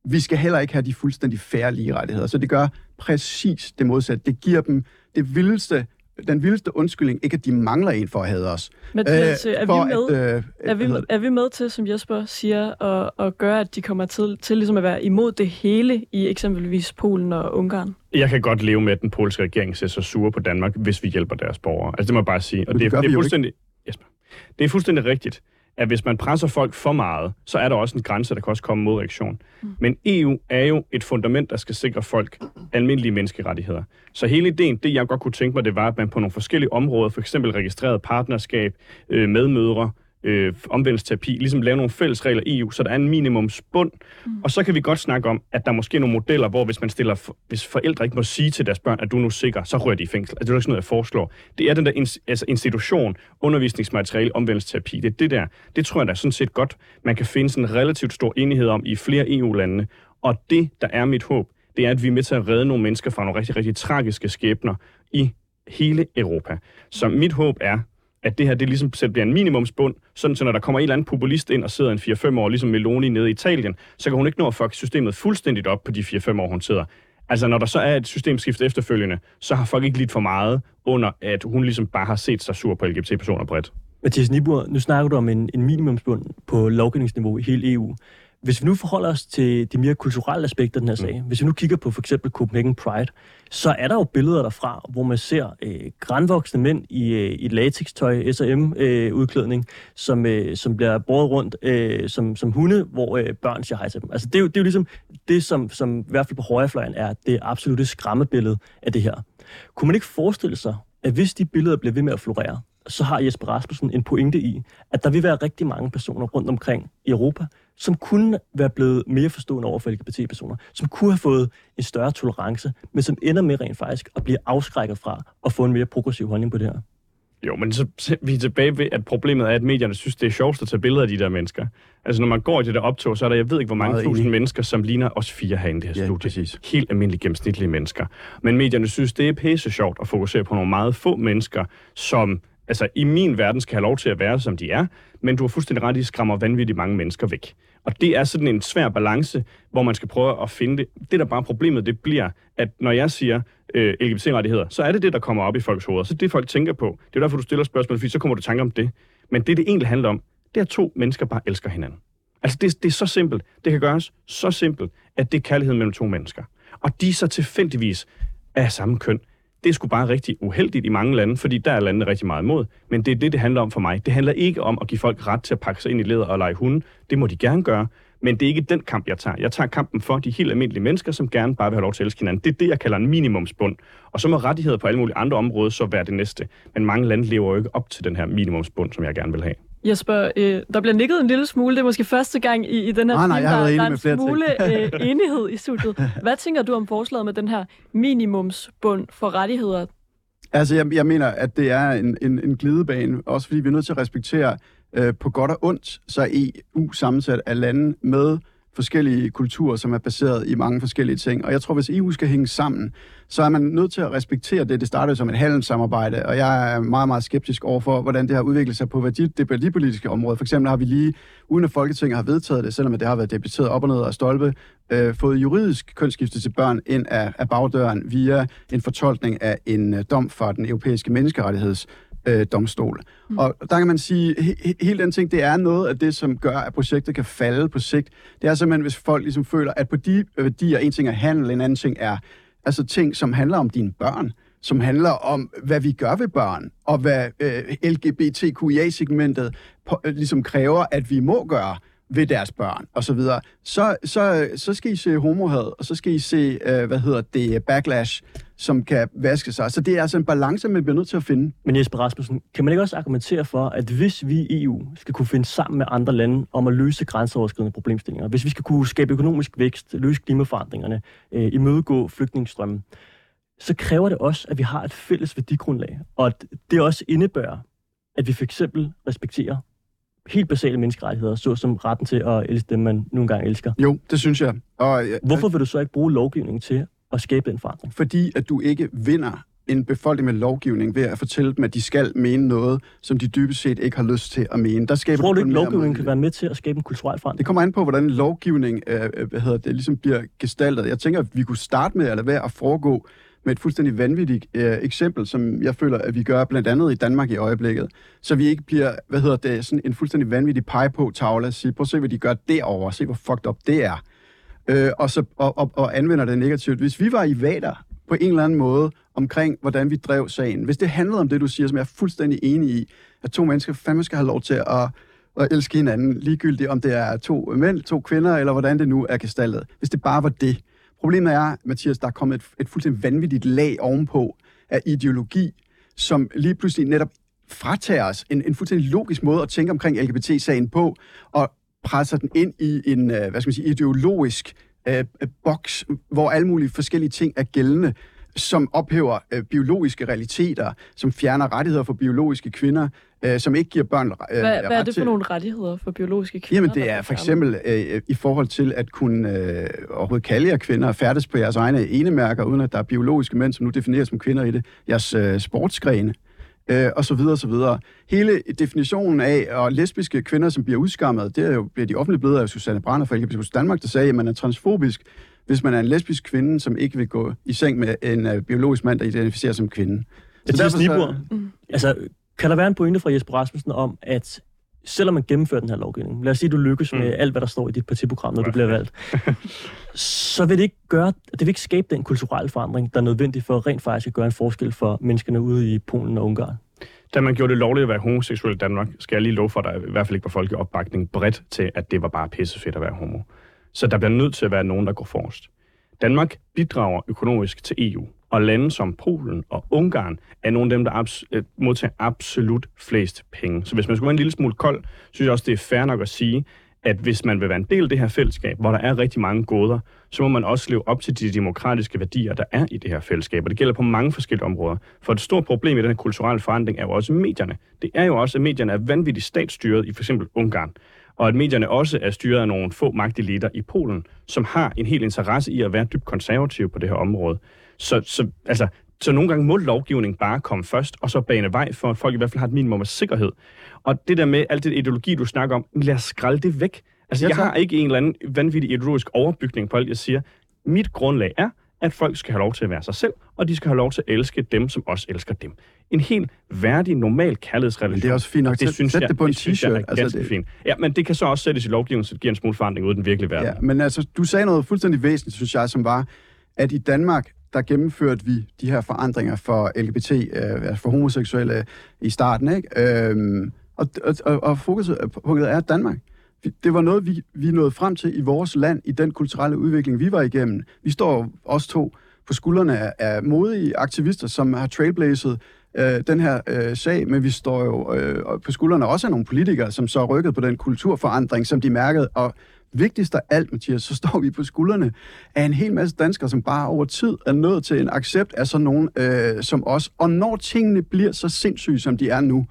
vi skal heller ikke have de fuldstændig færre lige rettigheder. Så det gør præcis det modsatte. Det giver dem det vildeste, den vildeste undskyldning, ikke at de mangler en for at have os. Mathias, øh, er, vi med, At, øh, er, vi, er vi med til, som Jesper siger, at, at gøre, at de kommer til, til ligesom at være imod det hele i eksempelvis Polen og Ungarn? Jeg kan godt leve med, at den polske regering ser så sure på Danmark, hvis vi hjælper deres borgere. Altså, det må jeg bare sige. Og Men det det, det er fuldstændig... Jesper. Det er fuldstændig rigtigt, at hvis man presser folk for meget, så er der også en grænse, der kan også komme mod reaktion. Mm. Men EU er jo et fundament, der skal sikre folk almindelige menneskerettigheder. Så hele ideen, det jeg godt kunne tænke mig, det var, at man på nogle forskellige områder, for eksempel registreret partnerskab, øh, medmødre, øh, omvendelsesterapi, ligesom lave nogle fælles regler i EU, så der er en minimumsbund. Mm. Og så kan vi godt snakke om, at der er måske nogle modeller, hvor hvis man stiller, hvis forældre ikke må sige til deres børn, at du er nu sikker, så rører de i fængsel. Altså, det er ikke sådan noget, jeg foreslår. Det er den der ins- altså institution, undervisningsmateriale, omvendelsesterapi. Det er det der. Det tror jeg da sådan set godt, man kan finde sådan en relativt stor enighed om i flere EU-landene. Og det, der er mit håb, det er, at vi er med til at redde nogle mennesker fra nogle rigtig, rigtig tragiske skæbner i hele Europa. Så mit håb er, at det her det ligesom selv bliver en minimumsbund, sådan så når der kommer en eller anden populist ind og sidder en 4-5 år, ligesom Meloni nede i Italien, så kan hun ikke nå at fuck systemet fuldstændigt op på de 4-5 år, hun sidder. Altså, når der så er et systemskift efterfølgende, så har folk ikke lidt for meget under, at hun ligesom bare har set sig sur på LGBT-personer bredt. Mathias Nibur, nu snakker du om en, en minimumsbund på lovgivningsniveau i hele EU. Hvis vi nu forholder os til de mere kulturelle aspekter af den her sag, mm. hvis vi nu kigger på for eksempel Copenhagen Pride, så er der jo billeder derfra, hvor man ser øh, grænvoksne mænd i, øh, i latex-tøj, S&M-udklædning, øh, som, øh, som bliver båret rundt øh, som, som hunde, hvor øh, børn siger hej til dem. Altså det er jo, det er jo ligesom det, som, som i hvert fald på højrefløjen er det absolutte skræmmebillede af det her. Kunne man ikke forestille sig, at hvis de billeder bliver ved med at florere, så har Jesper Rasmussen en pointe i, at der vil være rigtig mange personer rundt omkring i Europa, som kunne være blevet mere forstående over for LGBT-personer, som kunne have fået en større tolerance, men som ender med rent faktisk at blive afskrækket fra at få en mere progressiv holdning på det her. Jo, men så, vi er tilbage ved, at problemet er, at medierne synes, det er sjovt at tage billeder af de der mennesker. Altså, når man går i det der optog, så er der, jeg ved ikke, hvor mange tusind mennesker, som ligner os fire herinde i det her ja, studie. Præcis. Helt almindelige, gennemsnitlige mennesker. Men medierne synes, det er pæse sjovt at fokusere på nogle meget få mennesker, som altså i min verden skal have lov til at være, som de er, men du har fuldstændig ret i, skræmmer vanvittigt mange mennesker væk. Og det er sådan en svær balance, hvor man skal prøve at finde det. Det, der bare problemet, det bliver, at når jeg siger øh, LGBT-rettigheder, så er det det, der kommer op i folks hoveder. Så det, folk tænker på. Det er derfor, du stiller spørgsmål, fordi så kommer du tanke om det. Men det, det egentlig handler om, det er, at to mennesker bare elsker hinanden. Altså, det, det er så simpelt. Det kan gøres så simpelt, at det er kærlighed mellem to mennesker. Og de så tilfældigvis af samme køn det er sgu bare rigtig uheldigt i mange lande, fordi der er landene rigtig meget imod. Men det er det, det handler om for mig. Det handler ikke om at give folk ret til at pakke sig ind i leder og lege hunde. Det må de gerne gøre. Men det er ikke den kamp, jeg tager. Jeg tager kampen for de helt almindelige mennesker, som gerne bare vil have lov til at elske hinanden. Det er det, jeg kalder en minimumsbund. Og så må rettigheder på alle mulige andre områder så være det næste. Men mange lande lever jo ikke op til den her minimumsbund, som jeg gerne vil have. Jesper, øh, der bliver nikket en lille smule. Det er måske første gang i, i den her nej, nej, film, der, der er en smule øh, enighed i studiet. Hvad tænker du om forslaget med den her minimumsbund for rettigheder Altså, jeg, jeg mener, at det er en, en, en glidebane, også fordi vi er nødt til at respektere øh, på godt og ondt, så er EU sammensat af lande med forskellige kulturer, som er baseret i mange forskellige ting. Og jeg tror, hvis EU skal hænge sammen, så er man nødt til at respektere det. Det startede som et handelssamarbejde, og jeg er meget, meget skeptisk over for, hvordan det har udviklet sig på værdi, det værdipolitiske område. For eksempel har vi lige, uden at Folketinget har vedtaget det, selvom det har været debatteret op og ned og stolpe, øh, fået juridisk kønsskifte til børn ind af, af bagdøren via en fortolkning af en øh, dom fra den europæiske menneskerettigheds øh, domstol. Mm. Og der kan man sige, he, hele den ting, det er noget af det, som gør, at projektet kan falde på sigt. Det er simpelthen, hvis folk ligesom føler, at på de værdier, en ting er handel, en anden ting er altså ting, som handler om dine børn, som handler om, hvad vi gør ved børn, og hvad øh, LGBTQIA-segmentet øh, ligesom kræver, at vi må gøre ved deres børn og så videre, så, så, så skal I se homohad, og så skal I se, øh, hvad hedder det, backlash, som kan vaske sig. Så det er altså en balance, man bliver nødt til at finde. Men Jesper Rasmussen, kan man ikke også argumentere for, at hvis vi i EU skal kunne finde sammen med andre lande om at løse grænseoverskridende problemstillinger, hvis vi skal kunne skabe økonomisk vækst, løse klimaforandringerne, øh, imødegå flygtningestrømmen, så kræver det også, at vi har et fælles værdigrundlag, og at det også indebærer, at vi for eksempel respekterer helt basale menneskerettigheder, såsom retten til at elske dem, man nogle gange elsker. Jo, det synes jeg. Og, jeg Hvorfor vil du så ikke bruge lovgivningen til at skabe den forandring? Fordi at du ikke vinder en befolkning med lovgivning ved at fortælle dem, at de skal mene noget, som de dybest set ikke har lyst til at mene. Der skaber Tror du ikke, lovgivningen kan være med til at skabe en kulturel forandring? Det kommer an på, hvordan lovgivning øh, øh, hvad hedder det, ligesom bliver gestaltet. Jeg tænker, at vi kunne starte med at lade være at foregå med et fuldstændig vanvittigt øh, eksempel, som jeg føler, at vi gør blandt andet i Danmark i øjeblikket. Så vi ikke bliver, hvad hedder det, sådan en fuldstændig vanvittig pege på tavle, sige, prøv at se, hvad de gør derovre, se hvor fucked up det er. Øh, og, så, og, og, og anvender det negativt. Hvis vi var i vader på en eller anden måde omkring, hvordan vi drev sagen, hvis det handlede om det, du siger, som jeg er fuldstændig enig i, at to mennesker fandme skal have lov til at at elske hinanden, ligegyldigt om det er to mænd, to kvinder, eller hvordan det nu er gestaltet. Hvis det bare var det. Problemet er, Mathias, der er kommet et, et fuldstændig vanvittigt lag ovenpå af ideologi, som lige pludselig netop fratager os en, en fuldstændig logisk måde at tænke omkring LGBT-sagen på, og presser den ind i en, øh, hvad skal man sige, ideologisk øh, øh, boks, hvor alle mulige forskellige ting er gældende, som ophæver øh, biologiske realiteter, som fjerner rettigheder for biologiske kvinder, øh, som ikke giver børn øh, Hvad, hvad er det for nogle rettigheder for biologiske kvinder? Jamen det er for eksempel øh, i forhold til at kunne øh, overhovedet kalde jer kvinder og færdes på jeres egne enemærker, uden at der er biologiske mænd, som nu defineres som kvinder i det, jeres øh, sportsgrene øh, og så videre, og så videre. Hele definitionen af, og lesbiske kvinder, som bliver udskammet, det er jo, bliver de offentligt blevet af Susanne Brander fra LGBT Danmark, der sagde, at man er transfobisk, hvis man er en lesbisk kvinde, som ikke vil gå i seng med en uh, biologisk mand, der identificerer som kvinde. Så derfor så... Mm. Altså, kan der være en pointe fra Jesper Rasmussen om, at selvom man gennemfører den her lovgivning, lad os sige, at du lykkes mm. med alt, hvad der står i dit partiprogram, når du bliver valgt, så vil det ikke gøre, det vil ikke skabe den kulturelle forandring, der er nødvendig for rent faktisk at gøre en forskel for menneskene ude i Polen og Ungarn. Da man gjorde det lovligt at være homoseksuel i Danmark, skal jeg lige love for, at der i hvert fald ikke var folk i opbakning bredt til, at det var bare pissefedt at være homo. Så der bliver nødt til at være nogen, der går forrest. Danmark bidrager økonomisk til EU, og lande som Polen og Ungarn er nogle af dem, der abs- øh, modtager absolut flest penge. Så hvis man skulle være en lille smule kold, synes jeg også, det er fair nok at sige, at hvis man vil være en del af det her fællesskab, hvor der er rigtig mange goder, så må man også leve op til de demokratiske værdier, der er i det her fællesskab. Og det gælder på mange forskellige områder. For et stort problem i den her kulturelle forandring er jo også medierne. Det er jo også, at medierne er vanvittigt statsstyret i f.eks. Ungarn og at medierne også er styret af nogle få magteliter i Polen, som har en helt interesse i at være dybt konservative på det her område. Så, så, altså, så nogle gange må lovgivning bare komme først, og så bane vej for, at folk i hvert fald har et minimum af sikkerhed. Og det der med alt det ideologi, du snakker om, lad os skralde det væk. Altså, jeg har ikke en eller anden vanvittig ideologisk overbygning på alt, jeg siger. Mit grundlag er, at folk skal have lov til at være sig selv, og de skal have lov til at elske dem, som også elsker dem. En helt værdig, normal kærlighedsrelation. Men det er også fint nok. Det synes Sæt jeg, det på en t-shirt. Er altså, det... fint. Ja, men det kan så også sættes i lovgivningen, så det giver en smule forandring ud i den virkelige verden. Ja, men altså, du sagde noget fuldstændig væsentligt, synes jeg, som var, at i Danmark, der gennemførte vi de her forandringer for LGBT, øh, altså for homoseksuelle i starten, ikke? Øhm, og, og, og fokuset er Danmark det var noget, vi, vi nåede frem til i vores land, i den kulturelle udvikling, vi var igennem. Vi står også to på skuldrene af, af modige aktivister, som har trailblazet øh, den her øh, sag, men vi står jo øh, på skuldrene også af nogle politikere, som så rykket på den kulturforandring, som de mærkede, og vigtigst af alt, Mathias, så står vi på skuldrene af en hel masse danskere, som bare over tid er nået til en accept af sådan nogen øh, som os. Og når tingene bliver så sindssyge, som de er nu,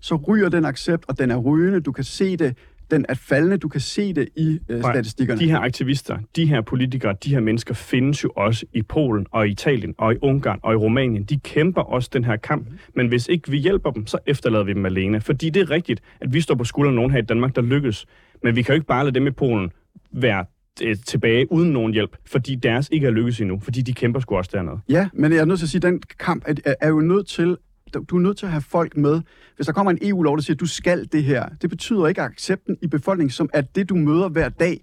så ryger den accept, og den er rygende. Du kan se det den er faldende. Du kan se det i øh, statistikkerne. De her aktivister, de her politikere, de her mennesker findes jo også i Polen og i Italien og i Ungarn og i Rumænien. De kæmper også den her kamp. Men hvis ikke vi hjælper dem, så efterlader vi dem alene. Fordi det er rigtigt, at vi står på skulderen nogen her i Danmark, der lykkes. Men vi kan jo ikke bare lade dem i Polen være øh, tilbage uden nogen hjælp, fordi deres ikke er lykkes endnu, fordi de kæmper sgu også dernede. Ja, men jeg er nødt til at sige, at den kamp er, er jo nødt til du er nødt til at have folk med. Hvis der kommer en EU-lov, der siger, at du skal det her, det betyder ikke, at accepten i befolkningen, som at det, du møder hver dag,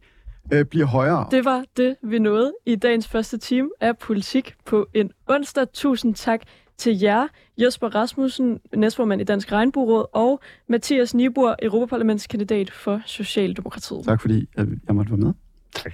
øh, bliver højere. Det var det, vi nåede i dagens første time af Politik på en onsdag. Tusind tak til jer, Jesper Rasmussen, næstformand i Dansk Regnbueråd, og Mathias Nibur, Europaparlamentskandidat for Socialdemokratiet. Tak fordi jeg måtte være med. Tak.